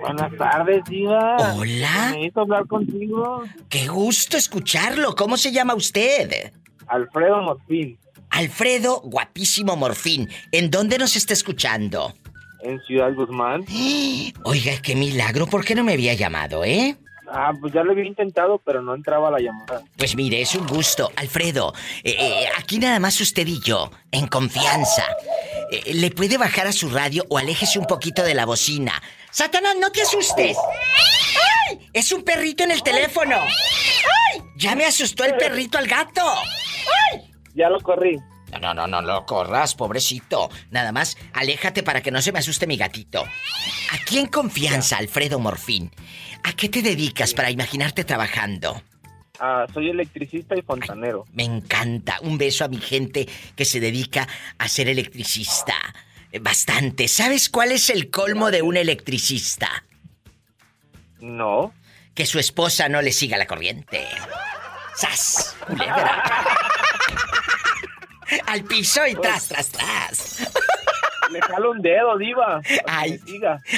buenas tardes, Diva. Hola. Necesito hablar contigo. Qué gusto escucharlo. ¿Cómo se llama usted? Alfredo Morfín, Alfredo, guapísimo morfín. ¿En dónde nos está escuchando? en Ciudad Guzmán. Oiga, qué milagro. ¿Por qué no me había llamado, eh? Ah, pues ya lo había intentado, pero no entraba la llamada. Pues mire, es un gusto. Alfredo, eh, eh, aquí nada más usted y yo, en confianza. Eh, ¿Le puede bajar a su radio o aléjese un poquito de la bocina? Satanás, no te asustes. ¡Ay! Es un perrito en el teléfono. ¡Ay! Ya me asustó el perrito al gato. ¡Ay! Ya lo corrí. No, no, no, no lo corras, pobrecito. Nada más, aléjate para que no se me asuste mi gatito. Aquí en confianza, Alfredo Morfín. ¿A qué te dedicas para imaginarte trabajando? Ah, soy electricista y fontanero. Me encanta. Un beso a mi gente que se dedica a ser electricista. Bastante. ¿Sabes cuál es el colmo de un electricista? No. Que su esposa no le siga la corriente. ¡Sas! Culebra. Al piso y tras, tras, tras. Le jalo un dedo, Diva. Ay,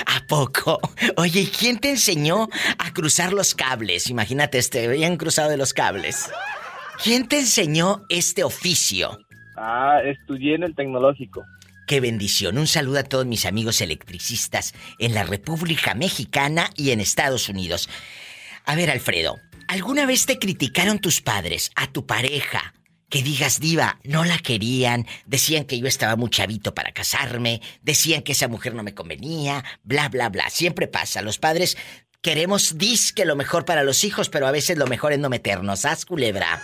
¿a poco? Oye, ¿y quién te enseñó a cruzar los cables? Imagínate este, bien cruzado de los cables. ¿Quién te enseñó este oficio? Ah, estudié en el tecnológico. Qué bendición. Un saludo a todos mis amigos electricistas en la República Mexicana y en Estados Unidos. A ver, Alfredo, ¿alguna vez te criticaron tus padres, a tu pareja? Que digas, diva, no la querían, decían que yo estaba muy chavito para casarme, decían que esa mujer no me convenía, bla, bla, bla. Siempre pasa. Los padres queremos disque lo mejor para los hijos, pero a veces lo mejor es no meternos. ¿Haz, culebra?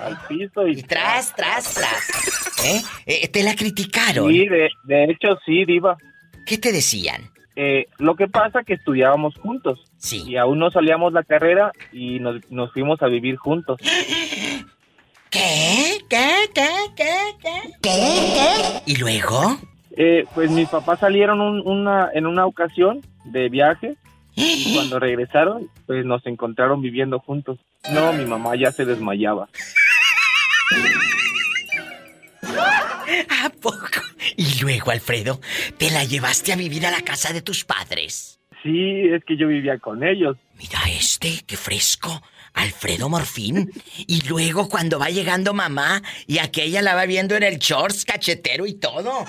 Al piso y... Tras, tras, tras. ¿Eh? Eh, ¿Te la criticaron? Sí, de, de hecho sí, Diva. ¿Qué te decían? Eh, lo que pasa que estudiábamos juntos. Sí. Y aún no salíamos la carrera y nos, nos fuimos a vivir juntos. ¿Qué? ¿Qué? ¿Qué? ¿Qué? ¿Qué? ¿Qué? ¿Y luego? Eh, pues mis papás salieron un- una, en una ocasión de viaje. Y cuando regresaron, pues nos encontraron viviendo juntos. No, mi mamá ya se desmayaba. ¿A poco? Y luego, Alfredo, ¿te la llevaste a vivir a la casa de tus padres? Sí, es que yo vivía con ellos. Mira este, qué fresco. Alfredo Morfín. Y luego cuando va llegando mamá y aquella la va viendo en el shorts, cachetero y todo.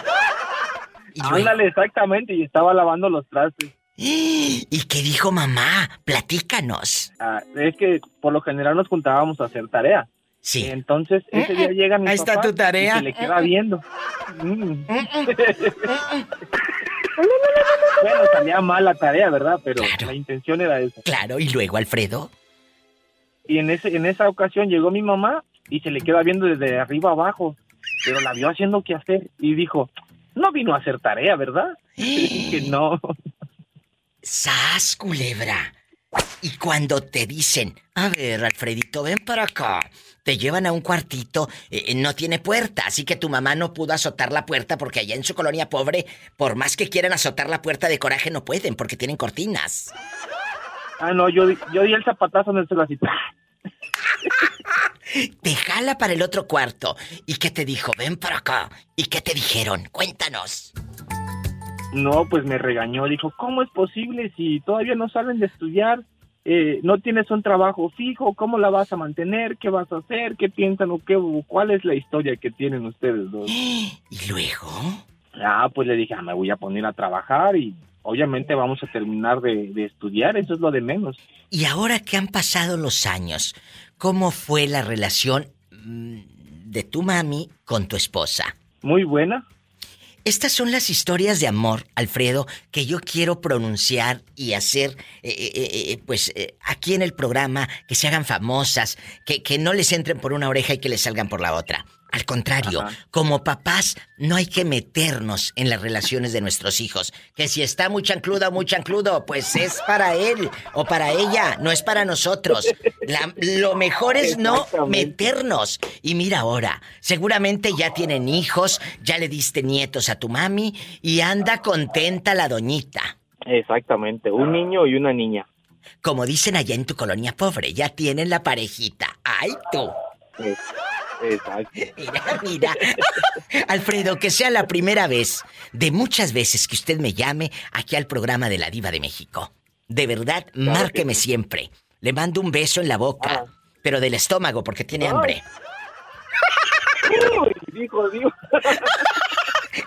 Y luego- Ándale, exactamente, y estaba lavando los trastes. ¿Y qué dijo mamá? Platícanos. Ah, es que por lo general nos juntábamos a hacer tarea. Sí. Entonces ese día llega mi Ahí está papá tu tarea. y se le queda viendo. Mm. bueno, salía mal la tarea, ¿verdad? Pero la intención era esa. Claro, y luego, Alfredo. Y en ese en esa ocasión llegó mi mamá y se le queda viendo desde arriba abajo, pero la vio haciendo qué hacer y dijo, "No vino a hacer tarea, ¿verdad?" Y dije, "No." ¡Sas, culebra! Y cuando te dicen, a ver, Alfredito, ven para acá, te llevan a un cuartito, eh, no tiene puerta, así que tu mamá no pudo azotar la puerta porque allá en su colonia pobre, por más que quieran azotar la puerta de coraje, no pueden porque tienen cortinas. Ah, no, yo di- yo di el zapatazo en el así. Te jala para el otro cuarto. ¿Y qué te dijo? Ven para acá. ¿Y qué te dijeron? Cuéntanos. No, pues me regañó, dijo, ¿cómo es posible si todavía no salen de estudiar? Eh, no tienes un trabajo fijo, ¿cómo la vas a mantener? ¿Qué vas a hacer? ¿Qué piensan o qué? ¿Cuál es la historia que tienen ustedes dos? ¿Y luego? Ah, pues le dije, ah, me voy a poner a trabajar y obviamente vamos a terminar de, de estudiar, eso es lo de menos. Y ahora que han pasado los años, ¿cómo fue la relación mm, de tu mami con tu esposa? Muy buena. Estas son las historias de amor, Alfredo, que yo quiero pronunciar y hacer, eh, eh, eh, pues, aquí en el programa, que se hagan famosas, que, que no les entren por una oreja y que les salgan por la otra. Al contrario, como papás no hay que meternos en las relaciones de nuestros hijos. Que si está muy chancludo o muy chancludo, pues es para él o para ella, no es para nosotros. lo mejor es no meternos. Y mira ahora, seguramente ya tienen hijos, ya le diste nietos a tu mami y anda contenta la doñita. Exactamente, un niño y una niña. Como dicen allá en tu colonia pobre, ya tienen la parejita. ¡Ay tú! Exacto. Mira, mira. Alfredo, que sea la primera vez de muchas veces que usted me llame aquí al programa de la Diva de México. De verdad, márqueme siempre. Le mando un beso en la boca, ah. pero del estómago porque tiene hambre. Dijo Dios.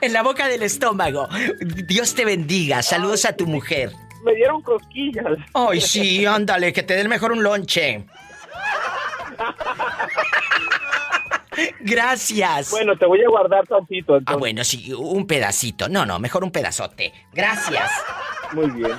en la boca del estómago. Dios te bendiga. Saludos a tu mujer. Me dieron cosquillas. Ay, sí, ándale, que te den mejor un lonche. Gracias. Bueno, te voy a guardar tantito. Ah, bueno, sí, un pedacito. No, no, mejor un pedazote. Gracias. Muy bien.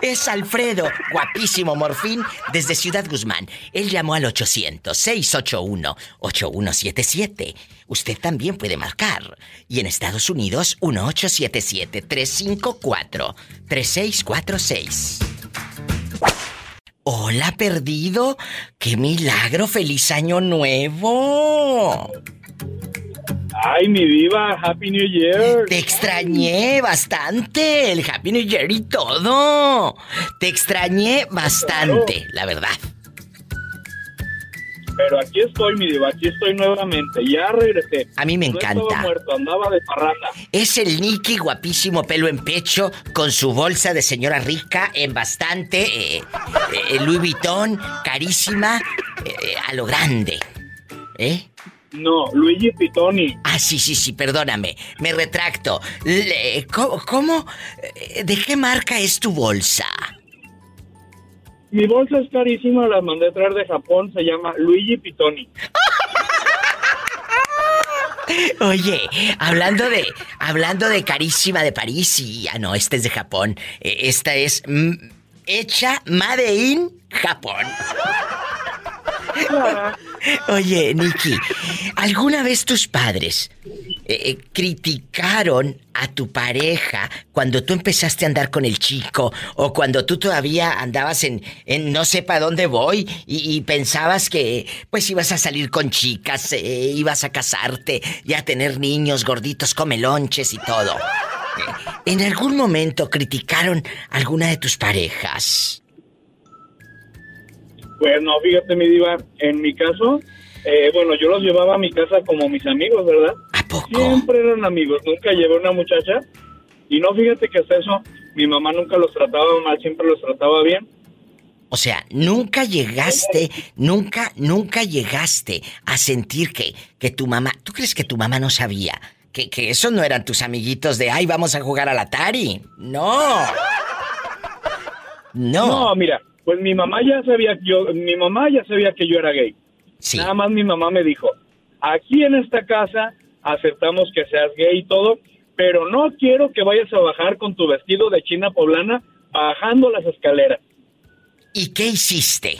Es Alfredo, guapísimo morfín, desde Ciudad Guzmán. Él llamó al 800-681-8177. Usted también puede marcar. Y en Estados Unidos, 1877-354-3646. Hola, perdido. ¡Qué milagro! ¡Feliz año nuevo! Ay, mi viva, Happy New Year. Te extrañé bastante, el Happy New Year y todo. Te extrañé bastante, la verdad. Pero aquí estoy, mi diva, aquí estoy nuevamente. Ya regresé. A mí me encanta. muerto, andaba de parrata. Es el Nicky guapísimo pelo en pecho con su bolsa de señora rica en bastante eh, eh, Louis Vuitton, carísima, eh, a lo grande. ¿Eh? No, Luigi Pitoni. Ah, sí, sí, sí, perdóname. Me retracto. ¿Cómo? ¿De qué marca es tu bolsa? Mi bolsa es carísima, la mandé a traer de Japón, se llama Luigi Pitoni. Oye, hablando de hablando de carísima de París y ah no, este es de Japón. Eh, esta es mm, hecha Made in Japón. Oye, Nikki, ¿alguna vez tus padres eh, eh, criticaron a tu pareja cuando tú empezaste a andar con el chico o cuando tú todavía andabas en, no sé para dónde voy y, pensabas que pues ibas a salir con chicas, eh, ibas a casarte y a tener niños gorditos, comelonches y todo? ¿En algún momento criticaron a alguna de tus parejas? Pues no, fíjate mi diva, en mi caso, eh, bueno, yo los llevaba a mi casa como mis amigos, ¿verdad? ¿A poco? Siempre eran amigos, nunca llevé una muchacha. Y no, fíjate que hasta eso, mi mamá nunca los trataba mal, siempre los trataba bien. O sea, nunca llegaste, nunca, nunca llegaste a sentir que, que tu mamá, ¿tú crees que tu mamá no sabía? Que, que esos no eran tus amiguitos de, ay, vamos a jugar al Atari. No. No. No, mira, pues mi mamá ya sabía que yo, mi mamá ya sabía que yo era gay. Nada más mi mamá me dijo, aquí en esta casa aceptamos que seas gay y todo, pero no quiero que vayas a bajar con tu vestido de china poblana bajando las escaleras. ¿Y qué hiciste?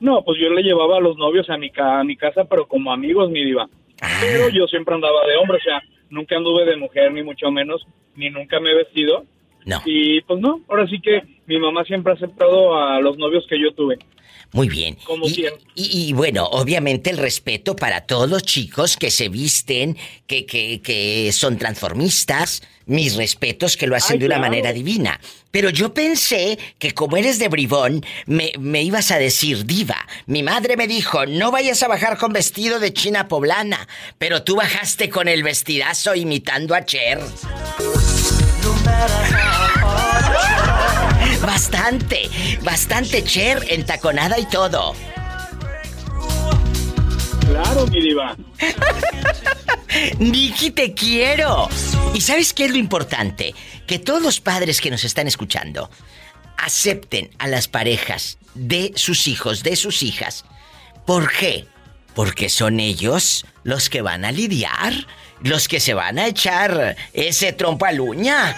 No, pues yo le llevaba a los novios a mi, a mi casa, pero como amigos, mi diva. Ah. Pero yo siempre andaba de hombre, o sea, nunca anduve de mujer, ni mucho menos, ni nunca me he vestido. No. Y pues no, ahora sí que mi mamá siempre ha aceptado a los novios que yo tuve. Muy bien. Como y, y, bueno, obviamente el respeto para todos los chicos que se visten, que, que, que son transformistas. Mis respetos que lo hacen de una manera divina. Pero yo pensé que como eres de bribón, me, me ibas a decir, diva, mi madre me dijo, no vayas a bajar con vestido de china poblana, pero tú bajaste con el vestidazo imitando a Cher. Bastante, bastante Cher, entaconada y todo. Claro, mi diva. Nicky, te quiero. ¿Y sabes qué es lo importante? Que todos los padres que nos están escuchando acepten a las parejas de sus hijos, de sus hijas. ¿Por qué? Porque son ellos los que van a lidiar, los que se van a echar ese trompo al uña.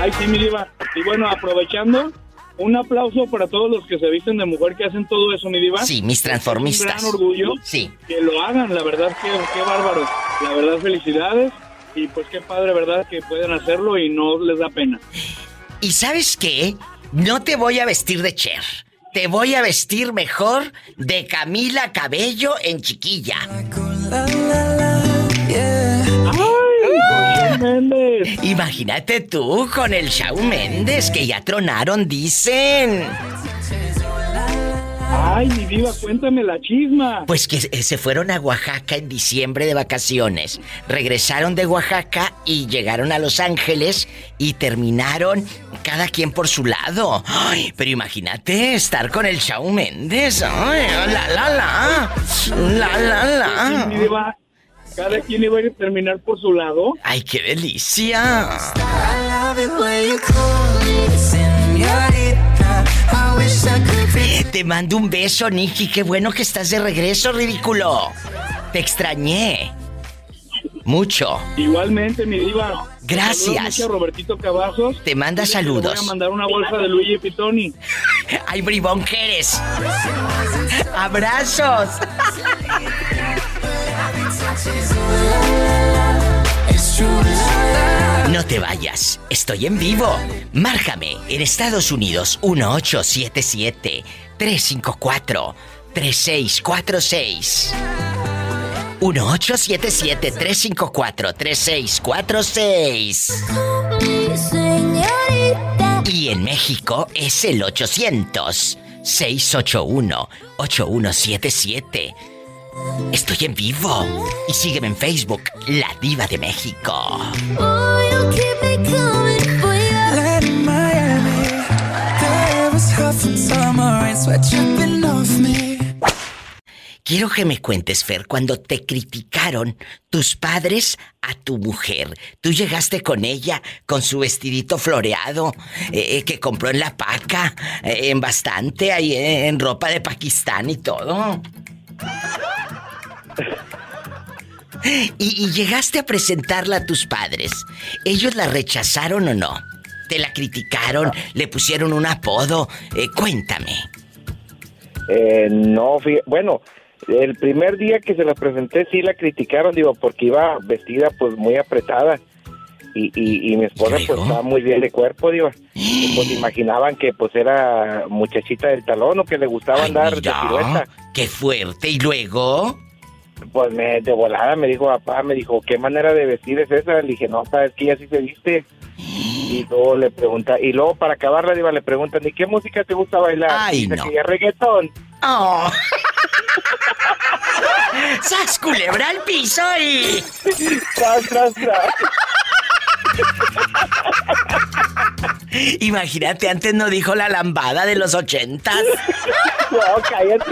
Ay, sí, mi diva. Y bueno, aprovechando, un aplauso para todos los que se visten de mujer que hacen todo eso, mi diva. Sí, mis transformistas. Es un gran orgullo. Sí. Que lo hagan, la verdad, que qué bárbaro. La verdad, felicidades. Y pues qué padre, ¿verdad? Que pueden hacerlo y no les da pena. ¿Y sabes qué? No te voy a vestir de Cher. Te voy a vestir mejor de Camila Cabello en chiquilla. Imagínate tú con el Shawn Méndez que ya tronaron, dicen. Ay, mi diva, cuéntame la chisma. Pues que se fueron a Oaxaca en diciembre de vacaciones. Regresaron de Oaxaca y llegaron a Los Ángeles y terminaron cada quien por su lado. Ay, pero imagínate estar con el Shawn Méndez. Ay, la la la. La la mi diva, cada quien iba a terminar por su lado. Ay, qué delicia. Te mando un beso, Nicky. Qué bueno que estás de regreso, ridículo. Te extrañé. Mucho. Igualmente, mi diva. Gracias. Saludos Robertito Cavazos. Te manda Dile saludos. Voy a mandar una bolsa de Luigi Pitoni. Ay, bribón que eres. Abrazos. No te vayas, estoy en vivo. Márcame en Estados Unidos 1877-354-3646. 1877-354-3646. Y en México es el 800-681-8177. Estoy en vivo y sígueme en Facebook, La Diva de México. Quiero que me cuentes, Fer, cuando te criticaron tus padres a tu mujer. Tú llegaste con ella, con su vestidito floreado, eh, eh, que compró en la paca, eh, en bastante, ahí eh, en ropa de Pakistán y todo. Y, y llegaste a presentarla a tus padres. ¿Ellos la rechazaron o no? ¿Te la criticaron? ¿Le pusieron un apodo? Eh, cuéntame. Eh, no, bueno, el primer día que se la presenté sí la criticaron, digo, porque iba vestida pues muy apretada y, y, y mi esposa pues estaba muy bien de cuerpo, digo, y, pues imaginaban que pues era muchachita del talón o que le gustaba andar de silueta. ¡Qué fuerte! ¿Y luego? Pues me, de volada me dijo papá, me dijo, ¿qué manera de vestir es esa? Le dije, no, sabes que ella sí se viste. Y luego le pregunta, y luego para acabarla, diva, le preguntan, ¿y qué música te gusta bailar? Ay, Dice no. que ya reggaetón. ¡Oh! ¡Sas culebra al piso y... ¡Tras, tras, tras! Imagínate, antes no dijo la lambada de los ochentas. No, cállate.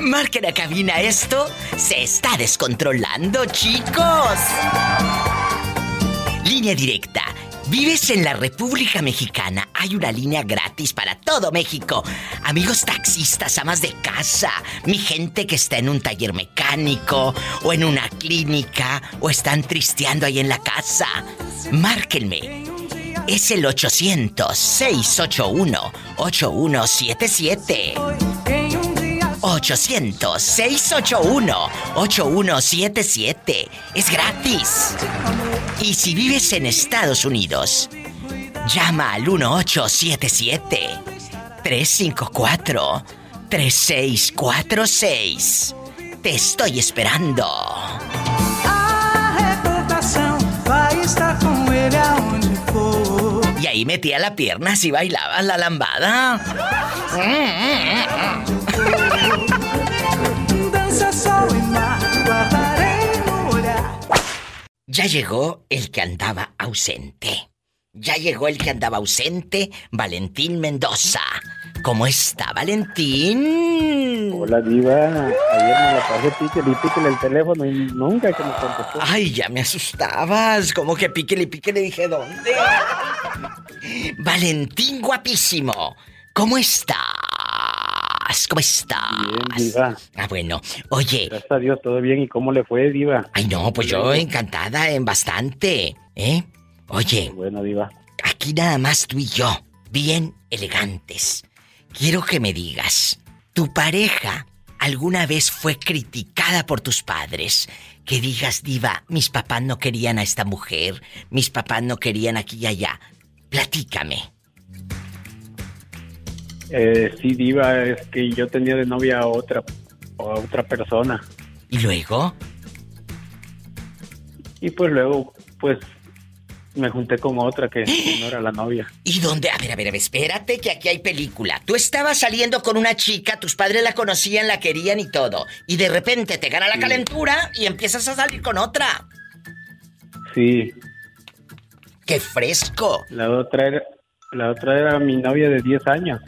Marquen a cabina esto. Se está descontrolando, chicos. Línea directa. ¿Vives en la República Mexicana? Hay una línea gratis para todo México. Amigos taxistas, amas de casa, mi gente que está en un taller mecánico o en una clínica o están tristeando ahí en la casa. Márquenme. Es el 800-681-8177. 800-681-8177. Es gratis. Y si vives en Estados Unidos, llama al 1877-354-3646. Te estoy esperando. Y ahí metía la pierna así bailaba la lambada. Ya llegó el que andaba ausente. Ya llegó el que andaba ausente, Valentín Mendoza. ¿Cómo está, Valentín? Hola, Diva. Ayer me la pasé píquele y píquele el teléfono y nunca que me contestó. Ay, ya me asustabas. Como que píquele, píquele, dije, ¿dónde? Valentín guapísimo. ¿Cómo estás? ¿Cómo estás? Bien, Diva. Ah, bueno. Oye. Gracias a Dios, todo bien. ¿Y cómo le fue, Diva? Ay, no, pues yo encantada en bastante. ¿Eh? Oye. Bueno, Diva. Aquí nada más tú y yo, bien elegantes. Quiero que me digas, ¿tu pareja alguna vez fue criticada por tus padres? Que digas, diva, mis papás no querían a esta mujer, mis papás no querían aquí y allá. Platícame. Eh, sí, Diva, es que yo tenía de novia a otra, a otra persona. ¿Y luego? Y pues luego, pues me junté con otra que no era la novia. ¿Y dónde? A ver, a ver, a ver, espérate que aquí hay película. Tú estabas saliendo con una chica, tus padres la conocían, la querían y todo. Y de repente te gana la calentura y empiezas a salir con otra. Sí. ¡Qué fresco! La otra era, la otra era mi novia de 10 años.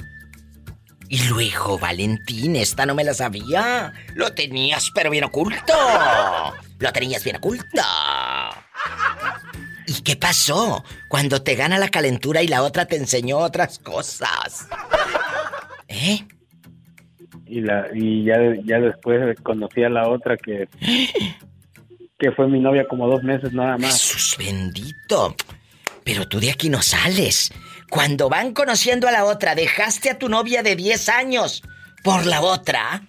Y luego, Valentín, esta no me la sabía. Lo tenías pero bien oculto. Lo tenías bien oculto. ¿Y qué pasó? Cuando te gana la calentura y la otra te enseñó otras cosas. ¿Eh? Y, la, y ya, ya después conocí a la otra que, que fue mi novia como dos meses nada más. Jesús bendito. Pero tú de aquí no sales. Cuando van conociendo a la otra, dejaste a tu novia de 10 años por la otra.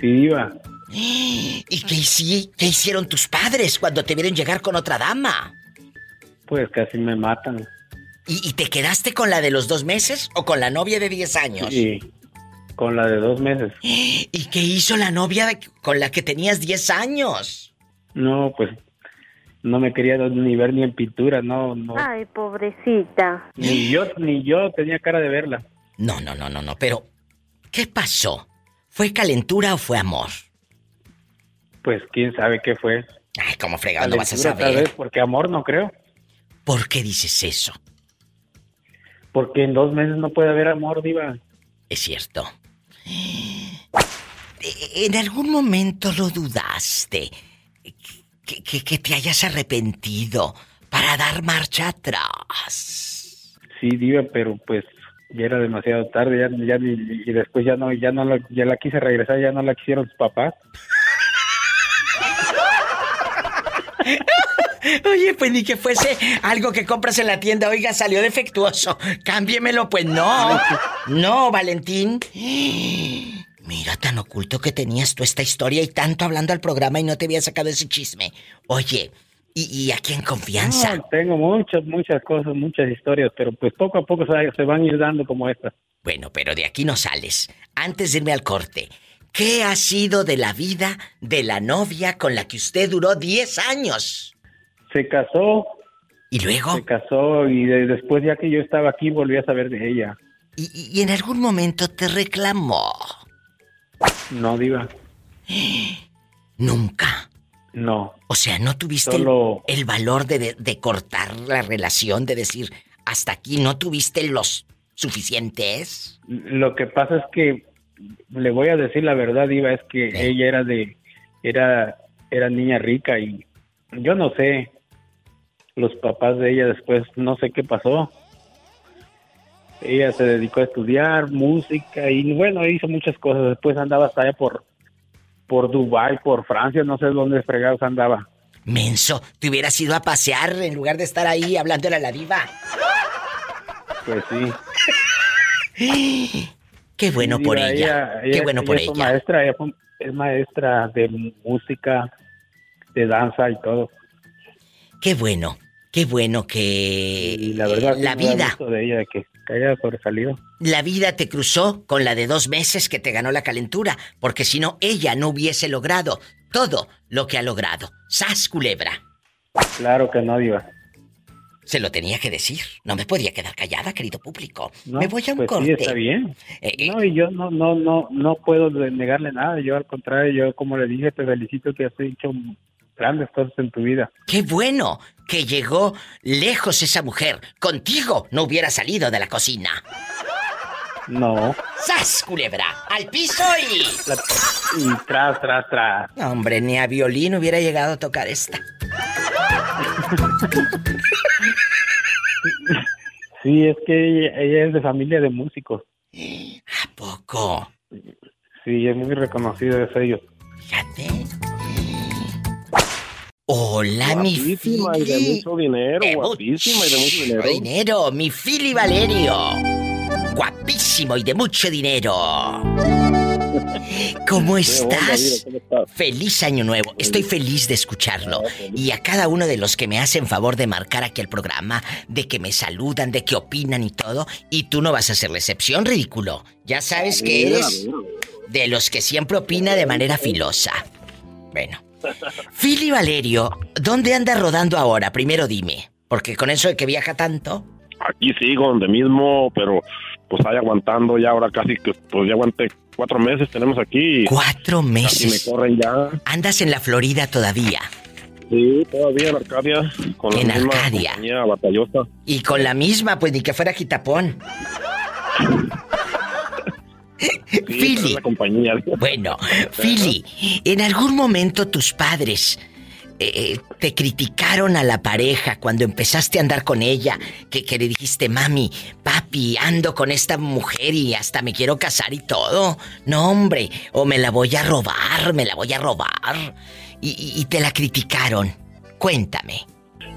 Sí, iba. ¿Y qué, hici- qué hicieron tus padres cuando te vieron llegar con otra dama? Pues casi me matan. ¿Y, y te quedaste con la de los dos meses o con la novia de 10 años? Sí, con la de dos meses. ¿Y qué hizo la novia con la que tenías 10 años? No, pues no me quería ni ver ni en pintura, no, no. Ay, pobrecita. Ni yo, ni yo tenía cara de verla. No, no, no, no, no, pero ¿qué pasó? ¿Fue calentura o fue amor? Pues quién sabe qué fue. Ay, ¿cómo fregado no vas a Tal saber? vez porque amor no creo. ¿Por qué dices eso? Porque en dos meses no puede haber amor, diva. Es cierto. Eh, ¿En algún momento lo dudaste? Que, que- que te hayas arrepentido para dar marcha atrás. Sí, diva, pero pues ya era demasiado tarde, ya, ya y después ya no, ya no la, ya la quise regresar, ya no la quisieron sus papás. Oye, pues ni que fuese algo que compras en la tienda, oiga, salió defectuoso. Cámbiemelo, pues no. No, Valentín. Mira, tan oculto que tenías tú esta historia y tanto hablando al programa y no te había sacado ese chisme. Oye, ¿y, y aquí en confianza? No, tengo muchas, muchas cosas, muchas historias, pero pues poco a poco se, se van a ir dando como esta. Bueno, pero de aquí no sales. Antes de irme al corte, ¿qué ha sido de la vida de la novia con la que usted duró 10 años? Se casó. ¿Y luego? Se casó y de- después ya que yo estaba aquí volví a saber de ella. ¿Y, y- y en algún momento te reclamó? No, diva. Nunca. No. O sea, ¿no tuviste el- Solo- el, valor de, de- de cortar la relación, de decir, hasta aquí no tuviste los suficientes? Lo que pasa es que le voy a decir la verdad, Diva, es que ella era de era era niña rica y yo no sé los papás de ella después no sé qué pasó. Ella se dedicó a estudiar música y bueno, hizo muchas cosas. Después andaba hasta allá por por Dubai, por Francia, no sé dónde fregados andaba. Menso, te hubieras ido a pasear en lugar de estar ahí hablándole a la diva. Pues sí. Qué bueno Sí, por Diva, ella. Qué bueno por ella. maestra, ella fue- es maestra de música, de danza y todo. Qué bueno. Qué bueno que Y la verdad, la me da vida, de ella que, que haya sobresalido. la vida te cruzó con la de dos meses que te ganó la calentura, porque si no, ella no hubiese logrado todo lo que ha logrado. ¡Sas, culebra! Claro que no, Diva. Se lo tenía que decir. No me podía quedar callada, querido público. No, me voy a un pues corte. Sí, está bien. Eh, No, y yo no, no, no, no puedo negarle nada. Yo al contrario, yo como le dije, te felicito que has hecho grandes cosas en tu vida. ¡Qué bueno que llegó lejos esa mujer! Contigo no hubiera salido de la cocina. No. ¡Sas, culebra! ¡Al piso y... Y tras, tras, tras. No, hombre, ni a violín hubiera llegado a tocar esta. Sí, es que ella, ella es de familia de músicos. ¿A poco? Sí, es muy reconocido de ellos. Fíjate. Hola, mi Guapísima y de Fili. mucho dinero, guapísima y de mucho dinero. dinero, mi Fili Valerio. Guapísimo y de mucho dinero. ¿Cómo onda, estás? ¿Cómo estás? Feliz año nuevo. Estoy feliz de escucharlo. Y a cada uno de los que me hacen favor de marcar aquí el programa, de que me saludan, de que opinan y todo. Y tú no vas a ser la excepción, ridículo. Ya sabes que eres de los que siempre opina de manera filosa. Bueno. Fili Valerio, ¿dónde anda rodando ahora? Primero dime. Porque con eso de que viaja tanto. Aquí sigo donde mismo, pero pues ahí aguantando ya ahora casi que pues ya aguanté cuatro meses tenemos aquí. Cuatro meses. me corren ya. Andas en la Florida todavía. Sí, todavía en Arcadia. Con la En misma Arcadia. compañía batallosa. Y con la misma, pues ni que fuera quitapón. Sí, compañía. Bueno, Fili, ¿en algún momento tus padres eh, eh, te criticaron a la pareja cuando empezaste a andar con ella? Que, que le dijiste, mami, papi, ando con esta mujer y hasta me quiero casar y todo. No, hombre, o me la voy a robar, me la voy a robar. Y, y- y te la criticaron. Cuéntame.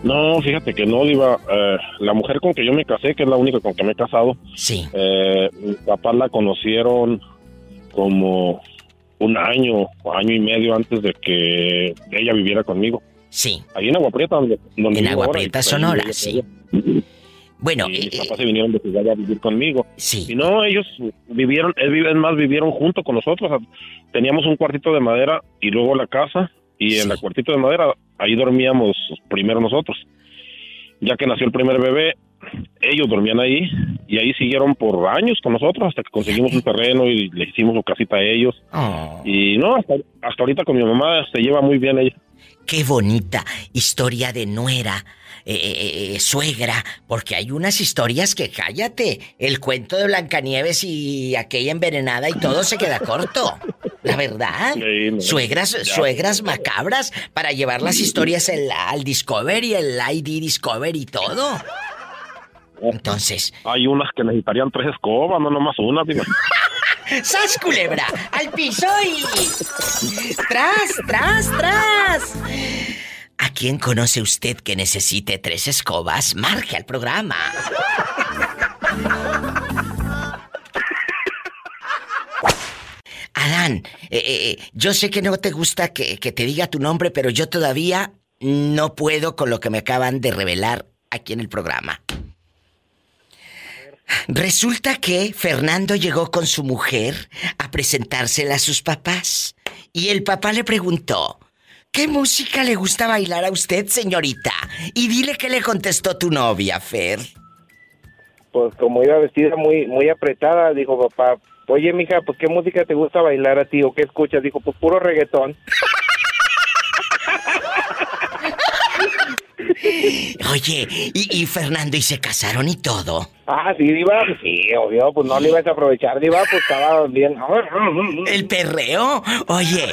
No, fíjate que no, Diva. Eh, la mujer con que yo me casé, que es la única con que me he casado, Sí. eh, mis papás la conocieron como un año, año y medio antes de que ella viviera conmigo. Sí. Ahí en Agua Prieta, donde, donde En Agua Prieta, Sonora, sí. Bueno, y mis papás se vinieron de ciudad a vivir conmigo. Sí. Y no, ellos vivieron, es es más, vivieron junto con nosotros. O sea, Teníamos un cuartito de madera y luego la casa. Y en el cuartito de madera, ahí dormíamos primero nosotros. Ya que nació el primer bebé, ellos dormían ahí y ahí siguieron por años con nosotros hasta que conseguimos un terreno y le hicimos su casita a ellos. Oh. Y no, hasta, hasta ahorita con mi mamá se lleva muy bien ella. Qué bonita historia de nuera, eh, eh, eh, suegra, porque hay unas historias que cállate. El cuento de Blancanieves y aquella envenenada y todo se queda corto. La verdad. Sí, no. Suegras, Ya. suegras macabras para llevar las historias el- al Discovery, el ID Discovery y todo. Entonces. Hay unas que necesitarían tres escobas, no nomás una. digo. ¡Sas, culebra! ¡Al piso y... ¡Tras, tras, tras! ¿A quién conoce usted que necesite tres escobas? Marque al programa. Adán, eh, eh, eh, yo sé que no te gusta que, que te diga tu nombre, pero yo todavía no puedo con lo que me acaban de revelar aquí en el programa. Resulta que Fernando llegó con su mujer a presentársela a sus papás. Y el papá le preguntó, ¿qué música le gusta bailar a usted, señorita? Y dile que le contestó tu novia, Fer. Pues como iba vestida muy muy apretada, dijo papá, oye mija, pues qué música te gusta bailar a ti o qué escuchas, dijo, pues puro reggaetón. Oye, y, y Fernando, ¿y se casaron y todo? Ah, sí, Diva, sí, obvio, pues no le ibas a aprovechar, Diva, pues estaba bien. El perreo. Oye.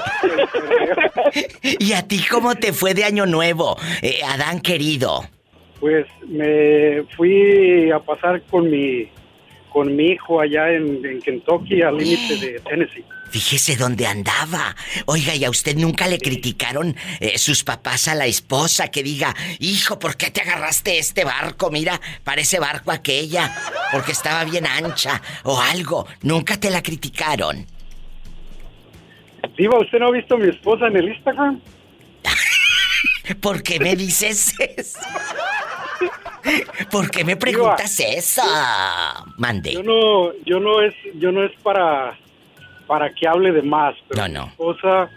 ¿Y a ti cómo te fue de Año Nuevo, eh, Adán querido? Pues me fui a pasar con mi con mi hijo allá en, en Kentucky al límite de Tennessee. Fíjese dónde andaba. Oiga, ¿y a usted nunca le criticaron eh, sus papás a la esposa que diga, hijo, ¿por qué te agarraste este barco? Mira, parece barco aquella, porque estaba bien ancha o algo. Nunca te la criticaron. Diva, ¿usted no ha visto a mi esposa en el Instagram? ¿Por qué me dices eso? ¿Por qué me preguntas eso? Mande. Yo no, yo no es, yo no es para, para que hable de más, pero No, mi esposa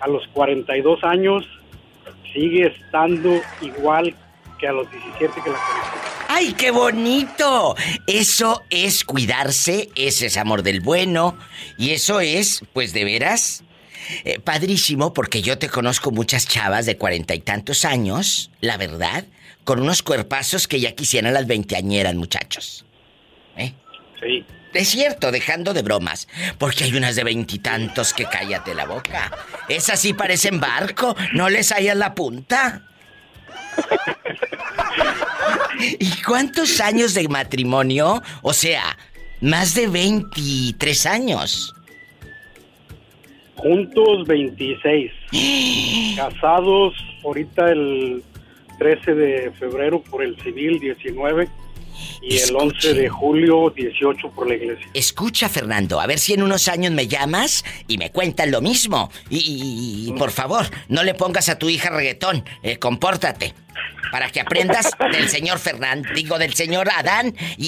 a los 42 años sigue estando igual que a los 17 que la conocí. ¡Ay, qué bonito! Eso es cuidarse, ese es amor del bueno. Y eso es, pues de veras, eh, padrísimo, porque yo te conozco muchas chavas de cuarenta y tantos años, la verdad, con unos cuerpazos que ya quisieran las veinteañeras, muchachos. ¿Eh? Sí. Es cierto, dejando de bromas, porque hay unas de veintitantos que cállate la boca. Esas sí parecen barco, no les hallas la punta. ¿Y cuántos años de matrimonio? O sea, más de 23 años. Juntos 26. Casados ahorita el 13 de febrero por el civil 19 y el 11 de julio 18 por la iglesia. Escucha, Fernando, a ver si en unos años me llamas y me cuentas lo mismo. Y, y- y, por favor, no le pongas a tu hija reggaetón. eh, compórtate. Para que aprendas del señor Fernando, digo, del señor Adán y,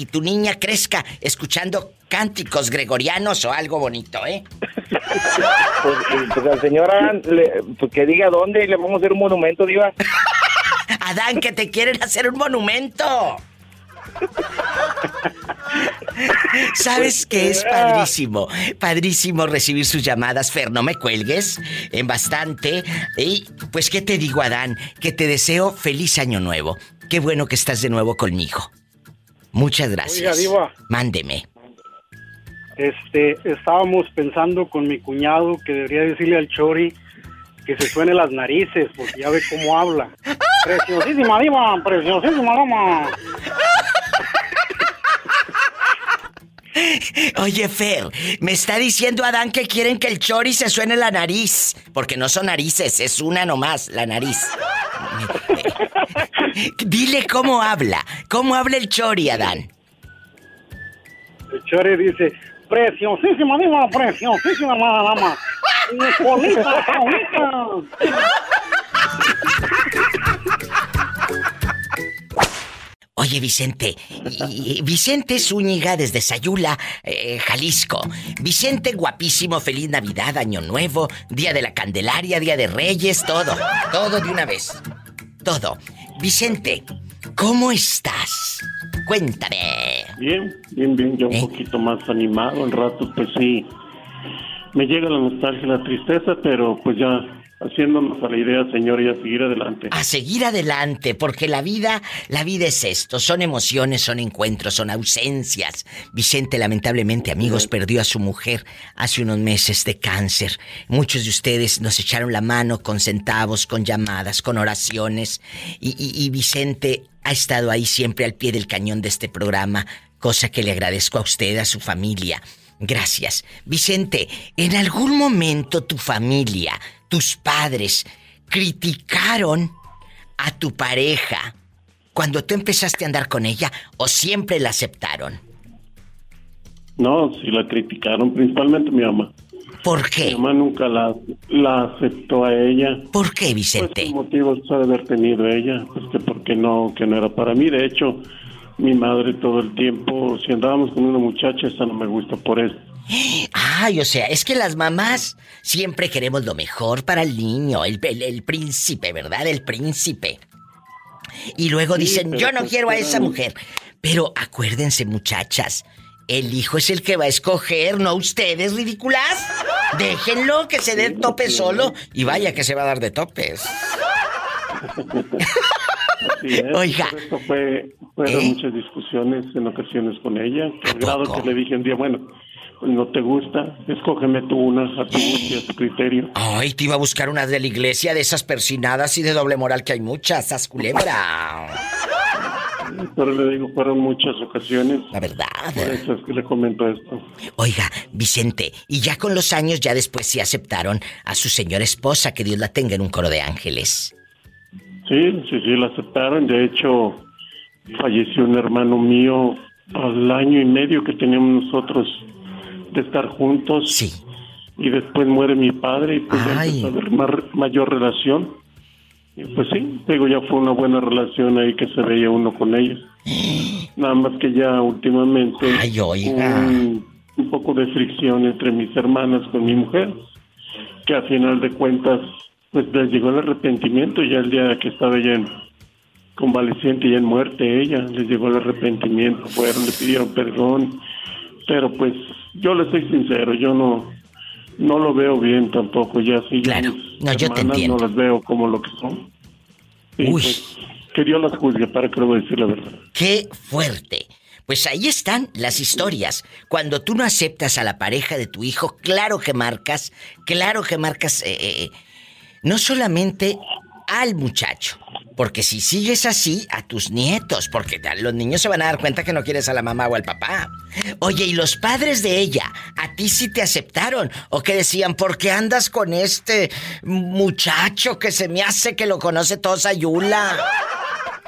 y- tu niña crezca escuchando cánticos gregorianos o algo bonito, ¿eh? Pues, pues al señor Adán, le- pues que diga dónde y le vamos a hacer un monumento, Diva. Adán, que te quieren hacer un monumento. ¿Sabes qué es padrísimo? Padrísimo recibir sus llamadas, Fer, no me cuelgues en bastante. Y pues, ¿qué te digo, Adán? Que te deseo feliz año nuevo. Qué bueno que estás de nuevo conmigo. Muchas gracias. Oiga, Diva. Mándeme. Este, estábamos pensando con mi cuñado que debería decirle al Chori que se suene las narices, porque ya ve cómo habla. Preciosísima, Diva, preciosísima, dama. Oye, Fer, me está diciendo Adán que quieren que el chori se suene la nariz. Porque no son narices, es una nomás, la nariz. Dile cómo habla. ¿Cómo habla el chori, Adán? El Chori dice, preciosísima, Diva, preciosísima, dama. Bonita, bonita. Oye, Vicente. y- Vicente Zúñiga desde Sayula, eh, Jalisco. Vicente, guapísimo, feliz Navidad, Año Nuevo, Día de la Candelaria, Día de Reyes, todo. Todo de una vez. Todo. Vicente, ¿cómo estás? Cuéntame. Bien, bien, bien, ya un ¿Eh? poquito más animado, en ratos pues sí, me llega la nostalgia, la tristeza, pero pues ya haciéndonos a la idea, señor, y a seguir adelante. A seguir adelante, porque la vida, la vida es esto, son emociones, son encuentros, son ausencias. Vicente, lamentablemente, amigos, perdió a su mujer hace unos meses de cáncer. Muchos de ustedes nos echaron la mano con centavos, con llamadas, con oraciones. Y, y- y Vicente ha estado ahí siempre al pie del cañón de este programa, cosa que le agradezco a usted, a su familia. Gracias. Vicente, ¿en algún momento tu familia, tus padres, criticaron a tu pareja cuando tú empezaste a andar con ella o siempre la aceptaron? No, sí la criticaron, principalmente mi mamá. ¿Por qué? Mi mamá nunca la, la aceptó a ella. ¿Por qué, Vicente? Pues motivos ha de haber tenido ella, pues que porque no, que no era para mí. De hecho, mi madre todo el tiempo, si andábamos con una muchacha, esa no me gusta por eso. Ay, o sea, es que las mamás siempre queremos lo mejor para el niño, el, el- el príncipe, ¿verdad? El príncipe. Y luego Sí, dicen, yo no pues, quiero a esa mujer. Pero acuérdense, muchachas, el hijo es el que va a escoger, no ustedes, ridículas. Déjenlo que se dé tope solo y vaya que se va a dar de topes. Es, Oiga. eso fue, fueron ¿Eh? muchas discusiones en ocasiones con ella, al grado que le dije un día, bueno, no te gusta, escógeme tú una a tu gusto y a tu criterio. Ay, te iba a buscar una de la iglesia, de esas persinadas y de doble moral que hay muchas, esas culebra. Pero le digo, fueron muchas ocasiones. La verdad. Por eso es que le comento esto. Oiga, Vicente, y ya con los años ya después sí aceptaron a su señora esposa, que Dios la tenga en un coro de ángeles. Sí, sí, sí, la aceptaron. De hecho, falleció un hermano mío al año y medio que teníamos nosotros de estar juntos. Sí. Y después muere mi padre y pues ya empezó a haber mar- mayor relación. Y pues sí, digo, ya fue una buena relación ahí que se veía uno con ellos. Nada más que ya últimamente Ay, oiga. un, un poco de fricción entre mis hermanas con mi mujer, que a final de cuentas pues les llegó el arrepentimiento ya el día que estaba ella en convaleciente y en muerte ella, les llegó el arrepentimiento, fueron, le pidieron perdón, pero pues yo le soy sincero, yo no no lo veo bien tampoco, ya sí, Claro. No, yo te entiendo. no las veo como lo que son. Uy. pues, que Dios las juzgue, para que voy a decir la verdad. ¡Qué fuerte! Pues ahí están las historias. Cuando tú no aceptas a la pareja de tu hijo, claro que marcas, claro que marcas eh, eh, no solamente al muchacho, Porque si sigues así, a tus nietos, porque los niños se van a dar cuenta que no quieres a la mamá o al papá. Oye, ¿y los padres de ella? ¿A ti sí te aceptaron? ¿O qué decían? ¿Por qué andas con este muchacho que se me hace que lo conoce todo Sayula?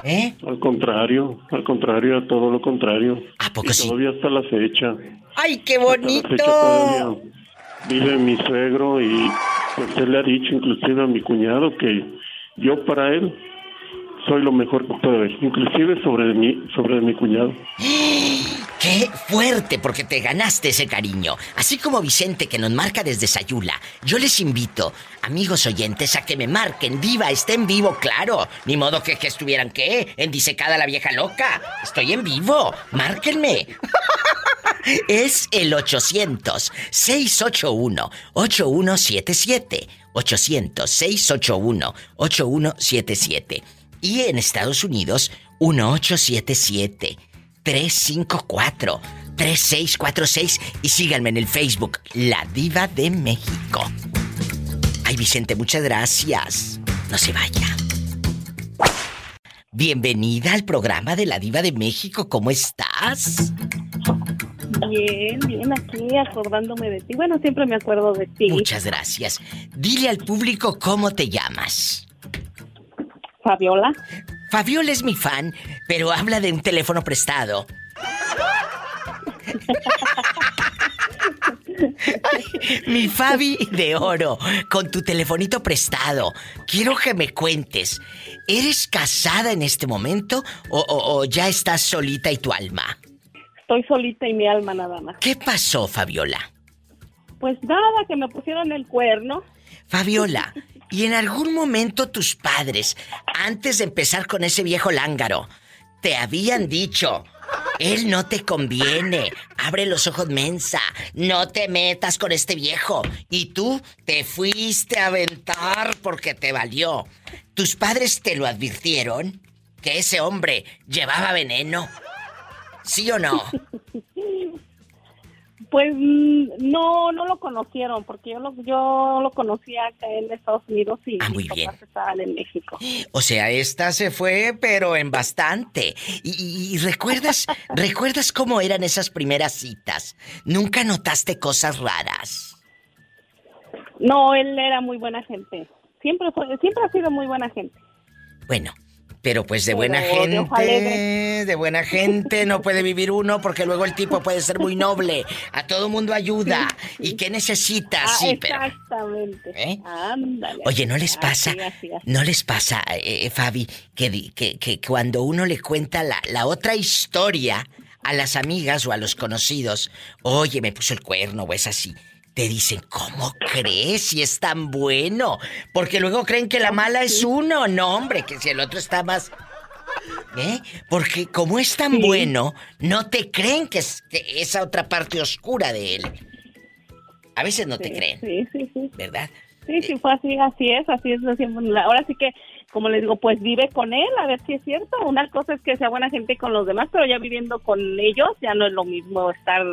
¿Eh? Al contrario, al contrario, a todo lo contrario. ¿A poco y Todavía hasta la fecha. ¡Ay, qué bonito! Hasta la fecha todavía vive mi suegro y pues él le ha dicho inclusive a mi cuñado que yo para él soy lo mejor que puede, inclusive sobre mi, sobre mi cuñado. ¡Qué fuerte! Porque te ganaste ese cariño. Así como Vicente que nos marca desde Sayula, yo les invito, amigos oyentes, a que me marquen. Viva, estén vivo, claro. Ni modo que, que estuvieran, ¿qué? En disecada la vieja loca. Estoy en vivo. Márquenme. es el 800-681-8177. 800-681-8177. Y en Estados Unidos, 1877-354-3646. Y síganme en el Facebook, La Diva de México. Ay, Vicente, muchas gracias. No se vaya. Bienvenida al programa de La Diva de México. ¿Cómo estás? Bien, bien, aquí acordándome de ti. Bueno, siempre me acuerdo de ti. Muchas gracias. Dile al público cómo te llamas. Fabiola. Fabiola es mi fan, pero habla de un teléfono prestado. mi Fabi de oro, con tu telefonito prestado. Quiero que me cuentes, ¿eres casada en este momento o, o ya estás solita y tu alma? Estoy solita y mi alma nada más. ¿Qué pasó, Fabiola? Pues nada, que me pusieron el cuerno. Fabiola, ¿y en algún momento tus padres, antes de empezar con ese viejo lángaro, te habían dicho, él no te conviene, abre los ojos mensa, no te metas con este viejo? Y tú te fuiste a aventar porque te valió. ¿Tus padres te lo advirtieron? ¿Que ese hombre llevaba veneno? ¿Sí o no? Pues mm, no, no lo conocieron, porque yo lo, yo lo conocía acá en Estados Unidos y ah, muy mis bien. papás estaban en México. O sea, esta se fue, pero en bastante. Y, y recuerdas, recuerdas cómo eran esas primeras citas. Nunca notaste cosas raras. No, él era muy buena gente. Siempre fue, siempre ha sido muy buena gente. Bueno, pero pues de Pero buena gente, de buena gente no puede vivir uno porque luego el tipo puede ser muy noble. A todo mundo ayuda. ¿Y qué necesitas? Ah, sí, pero... exactamente. ¿Eh? Ándale. Oye, ¿no les pasa, Así, así, así. no les pasa, eh, eh, Fabi, que, que, que cuando uno le cuenta la, la otra historia a las amigas o a los conocidos, oye, me puso el cuerno o es así, te dicen, ¿cómo crees si es tan bueno? Porque luego creen que la mala es uno. No, hombre, que si el otro está más... ¿Eh? Porque como es tan bueno, no te creen que es que esa otra parte oscura de él. A veces no te creen, Sí, sí, sí. ¿verdad? Sí, sí, fue así, así es, así es. la- Ahora sí que, como les digo, pues vive con él, a ver si es cierto. Una cosa es que sea buena gente con los demás, pero ya viviendo con ellos ya no es lo mismo estar...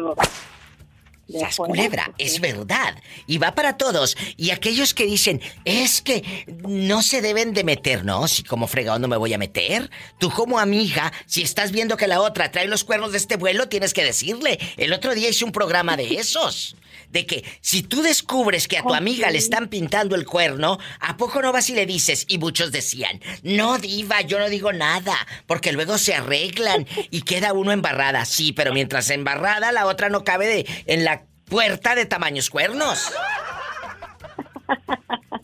de Sas fuera. culebra, es verdad. Y va para todos. Y aquellos que dicen, es que no se deben de meter, ¿no? Si como fregado no me voy a meter. Tú como amiga, si estás viendo que la otra trae los cuernos de este vuelo, tienes que decirle. El otro día hice un programa de esos. De que si tú descubres que a tu amiga le están pintando el cuerno, ¿a poco no vas y le dices? Y muchos decían, no diva, yo no digo nada, porque luego se arreglan y queda uno embarrada. Sí, pero mientras embarrada, la otra no cabe de, en la puerta de tamaños cuernos.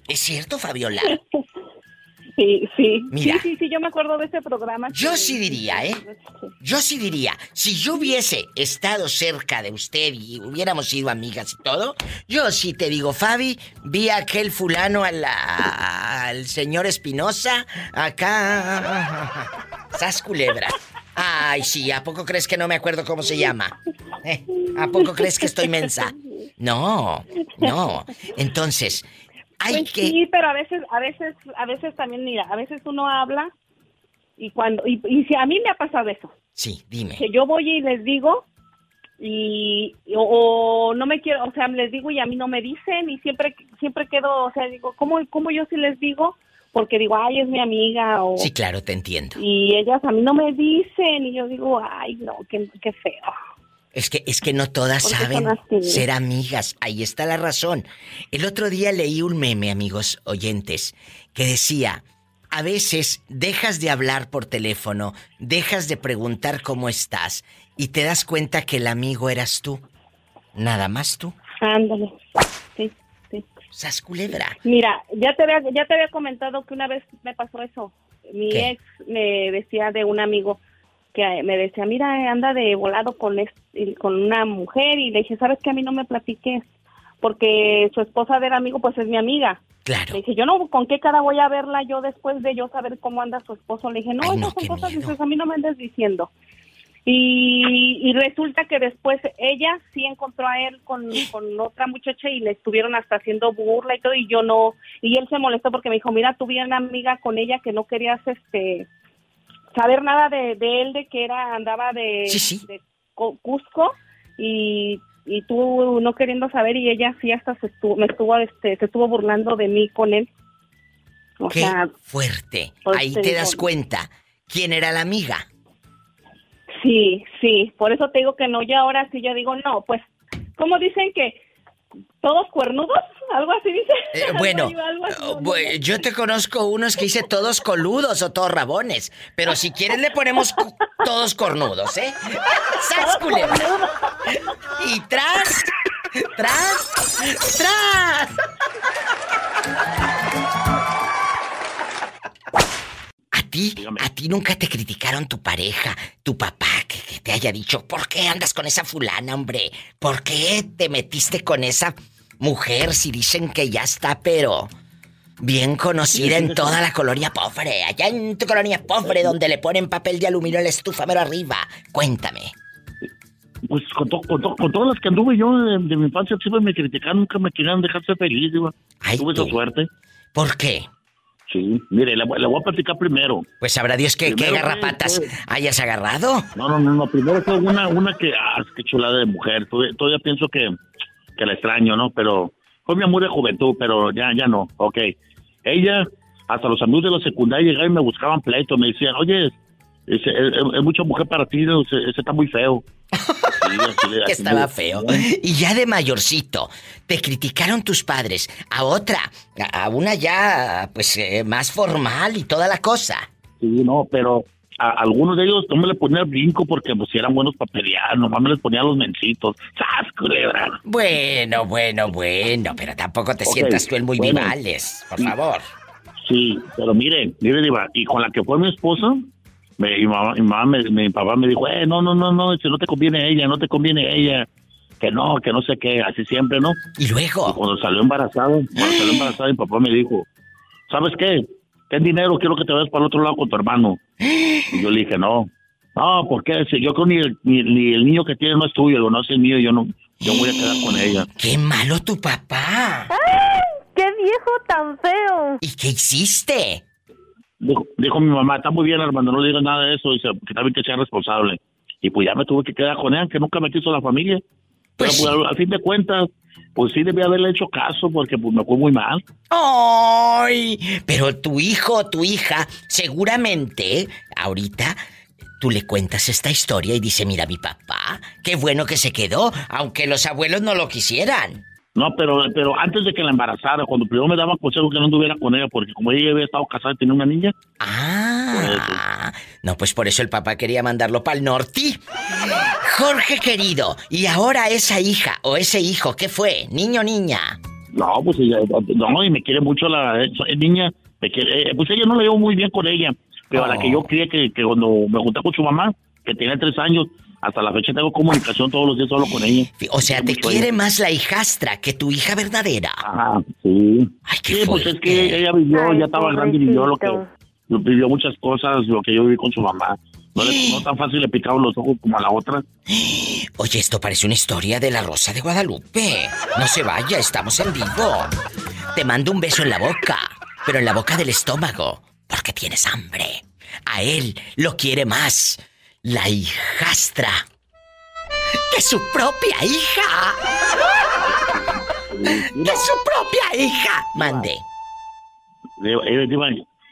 ¿Es cierto, Fabiola? Sí, sí. Mira. Sí, sí, sí, yo me acuerdo de ese programa. Yo que- sí diría, ¿eh? Yo sí diría, si yo hubiese estado cerca de usted y hubiéramos sido amigas y todo, yo sí te digo, Fabi, vi a aquel fulano a la- al señor Espinosa, acá. Sas culebra. Ay, sí, ¿a poco crees que no me acuerdo cómo se llama? ¿Eh? ¿A poco crees que estoy mensa? No, no. Entonces, hay Pues que. Sí, pero a veces, a veces, a veces también, mira, a veces uno habla y cuando, y, y si a mí me ha pasado eso, Sí, dime. que yo voy y les digo y o, o no me quiero, o sea, les digo y a mí no me dicen y siempre, siempre quedo, o sea, digo, ¿cómo, cómo yo sí les digo? porque digo, ay, es mi amiga o... Sí, claro, te entiendo. Y ellas a mí no me dicen y yo digo, ay, no, qué, qué feo. Es que, es que no todas ¿Por qué saben ser amigas. Ahí está la razón. El otro día leí un meme, amigos oyentes, que decía, a veces dejas de hablar por teléfono, dejas de preguntar cómo estás y te das cuenta que el amigo eras tú. Nada más tú. Ándale. Sí, sí. Sas culebra. Mira, ya te había, ya te había comentado que una vez me pasó eso. Mi ¿Qué? ex me decía de un amigo que me decía, mira, anda de volado con, es- con una mujer y le dije, ¿sabes qué? A mí no me platiques porque su esposa del amigo pues es mi amiga. Claro. Le dije, yo no, ¿con qué cara voy a verla yo después de yo saber cómo anda su esposo? Le dije, no, Ay, esas son cosas, dices, a mí no me andes diciendo. Y, y resulta que después ella sí encontró a él con, con otra muchacha y le estuvieron hasta haciendo burla y todo y yo no y él se molestó porque me dijo mira tuve una amiga con ella que no querías este saber nada de, de él de que era andaba de, de Co- Cusco y, y tú no queriendo saber y ella sí hasta se estuvo, me estuvo este se estuvo burlando de mí con él o Qué sea fuerte. pues Ahí te das cuenta quién era la amiga. Sí, sí, por eso te digo que no, y ahora sí yo digo, no, pues, ¿cómo dicen que todos cuernudos? ¿Algo así dice? Eh, Algo bueno, así, algo así, no, no, bu- yo te conozco unos que dice todos coludos o todos rabones, pero si quieres le ponemos todos cornudos, ¿eh? ¡Sas, culebra! Y tras, tras, tras. A ti, a ti nunca te criticaron tu pareja, tu papá, que, que te haya dicho, ¿por qué andas con esa fulana, hombre? ¿Por qué te metiste con esa mujer si dicen que ya está, pero bien conocida en toda la colonia pobre, allá en tu colonia pobre donde le ponen papel de aluminio a la estufa mero arriba? Cuéntame. Pues con, to- con, to- con todas las que anduve yo de, de mi infancia siempre me criticaron, nunca me querían dejar ser feliz, digo. Tuve esa suerte. ¿Por qué? Sí, mire, voy- le voy a platicar primero. Pues sabrá Dios que, qué garrapatas fue- hayas agarrado. No, no, no, no, primero fue una, una que, ah, qué chulada de mujer. Todavía, todavía pienso que, que la extraño, ¿no? Pero fue mi amor de juventud, pero ya, ya no, ok. Ella, hasta los amigos de la secundaria llegaban y me buscaban pleito, me decían, oye, es, es- es mucha mujer para ti, ¿no? ese, ese está muy feo. Que estaba feo. Y ya de mayorcito, te criticaron tus padres. A otra, a una ya, pues, eh, más formal y toda la cosa. Sí, no, pero a algunos de ellos no me le ponía el brinco porque pues eran buenos para pelear, nomás me les ponía los mencitos. ¡Sas, culebra! Bueno, bueno, bueno, pero tampoco te Ok, sientas tú el muy bueno. vivales, por favor. Sí, pero mire, mire, Diva, y con la que fue mi esposa, me- mi, mamá, mi, mamá me- mi papá me dijo, eh, no, no, no, no, si no te conviene ella, no te conviene ella, que no, que no sé qué, así siempre, ¿no? Y luego. cuando salió embarazada, cuando salió embarazada, mi papá me dijo, ¿sabes qué? Ten dinero, quiero que te vayas para el otro lado con tu hermano. Y yo le dije, no. No, ¿por qué? Si yo creo ni el, ni, ni el niño que tiene no es tuyo, digo, no es el mío, yo no, yo voy a quedar con ella. ¡Qué malo tu papá! ¡Qué viejo tan feo! ¿Y qué hiciste? Dijo, dijo mi mamá, está muy bien, hermano, no le digas nada de eso, dice, que también que sea responsable. Y pues ya me tuve que quedar con ella, que nunca me quiso la familia. Pero pues, al, al fin de cuentas, pues sí debía haberle hecho caso, porque pues me fue muy mal. ¡Ay! Pero tu hijo o tu hija, seguramente, ahorita, tú le cuentas esta historia y dice, mira mi papá, qué bueno que se quedó, aunque los abuelos no lo quisieran. No, pero, pero antes de que la embarazara, cuando primero me daban consejos que no anduviera con ella, porque como ella había estado casada y tenía una niña. Ah, no, pues por eso el papá quería mandarlo para el norte. Jorge querido, y ahora esa hija o ese hijo, ¿qué fue? ¿Niño o niña? No, pues ella, no, y me quiere mucho la eh, niña, me quiere, eh, pues ella no la llevo muy bien con ella, pero a la que yo crié que, que cuando me junté con su mamá, que tenía tres años, hasta la fecha tengo comunicación todos los días solo con ella. O sea, te quiere más la hijastra que tu hija verdadera. Ajá, sí. sí, pues es que ella vivió, ya estaba grande y vivió lo que vivió muchas cosas, lo que yo viví con su mamá. No, le, no tan fácil le picaban los ojos como a la otra. Oye, esto parece una historia de la Rosa de Guadalupe. No se vaya, estamos en vivo. Te mando un beso en la boca, pero en la boca del estómago, porque tienes hambre. A él lo quiere más la hijastra que su propia hija. Que su propia hija. Mande. Eh,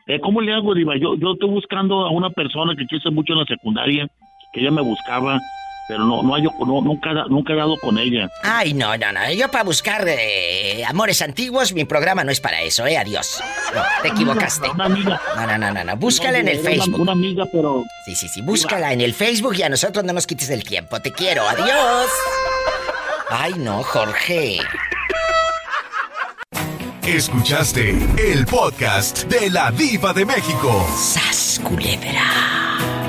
eh, ¿cómo le hago, Diva? Yo, yo estoy buscando a una persona que quise mucho en la secundaria, que ella me buscaba, pero no, no, hay, no nunca, nunca he dado con ella. Ay, no, no, no. Yo para buscar eh, amores antiguos, mi programa no es para eso, ¿eh? Adiós. No, te equivocaste. Una amiga. No, no, no, no, no. Búscala en el Facebook. Una amiga, pero... Sí, sí, sí. Búscala en el Facebook y a nosotros no nos quites el tiempo. Te quiero. Adiós. Ay, no, Jorge. Escuchaste el podcast de la Diva de México. ¡Sas, culebra!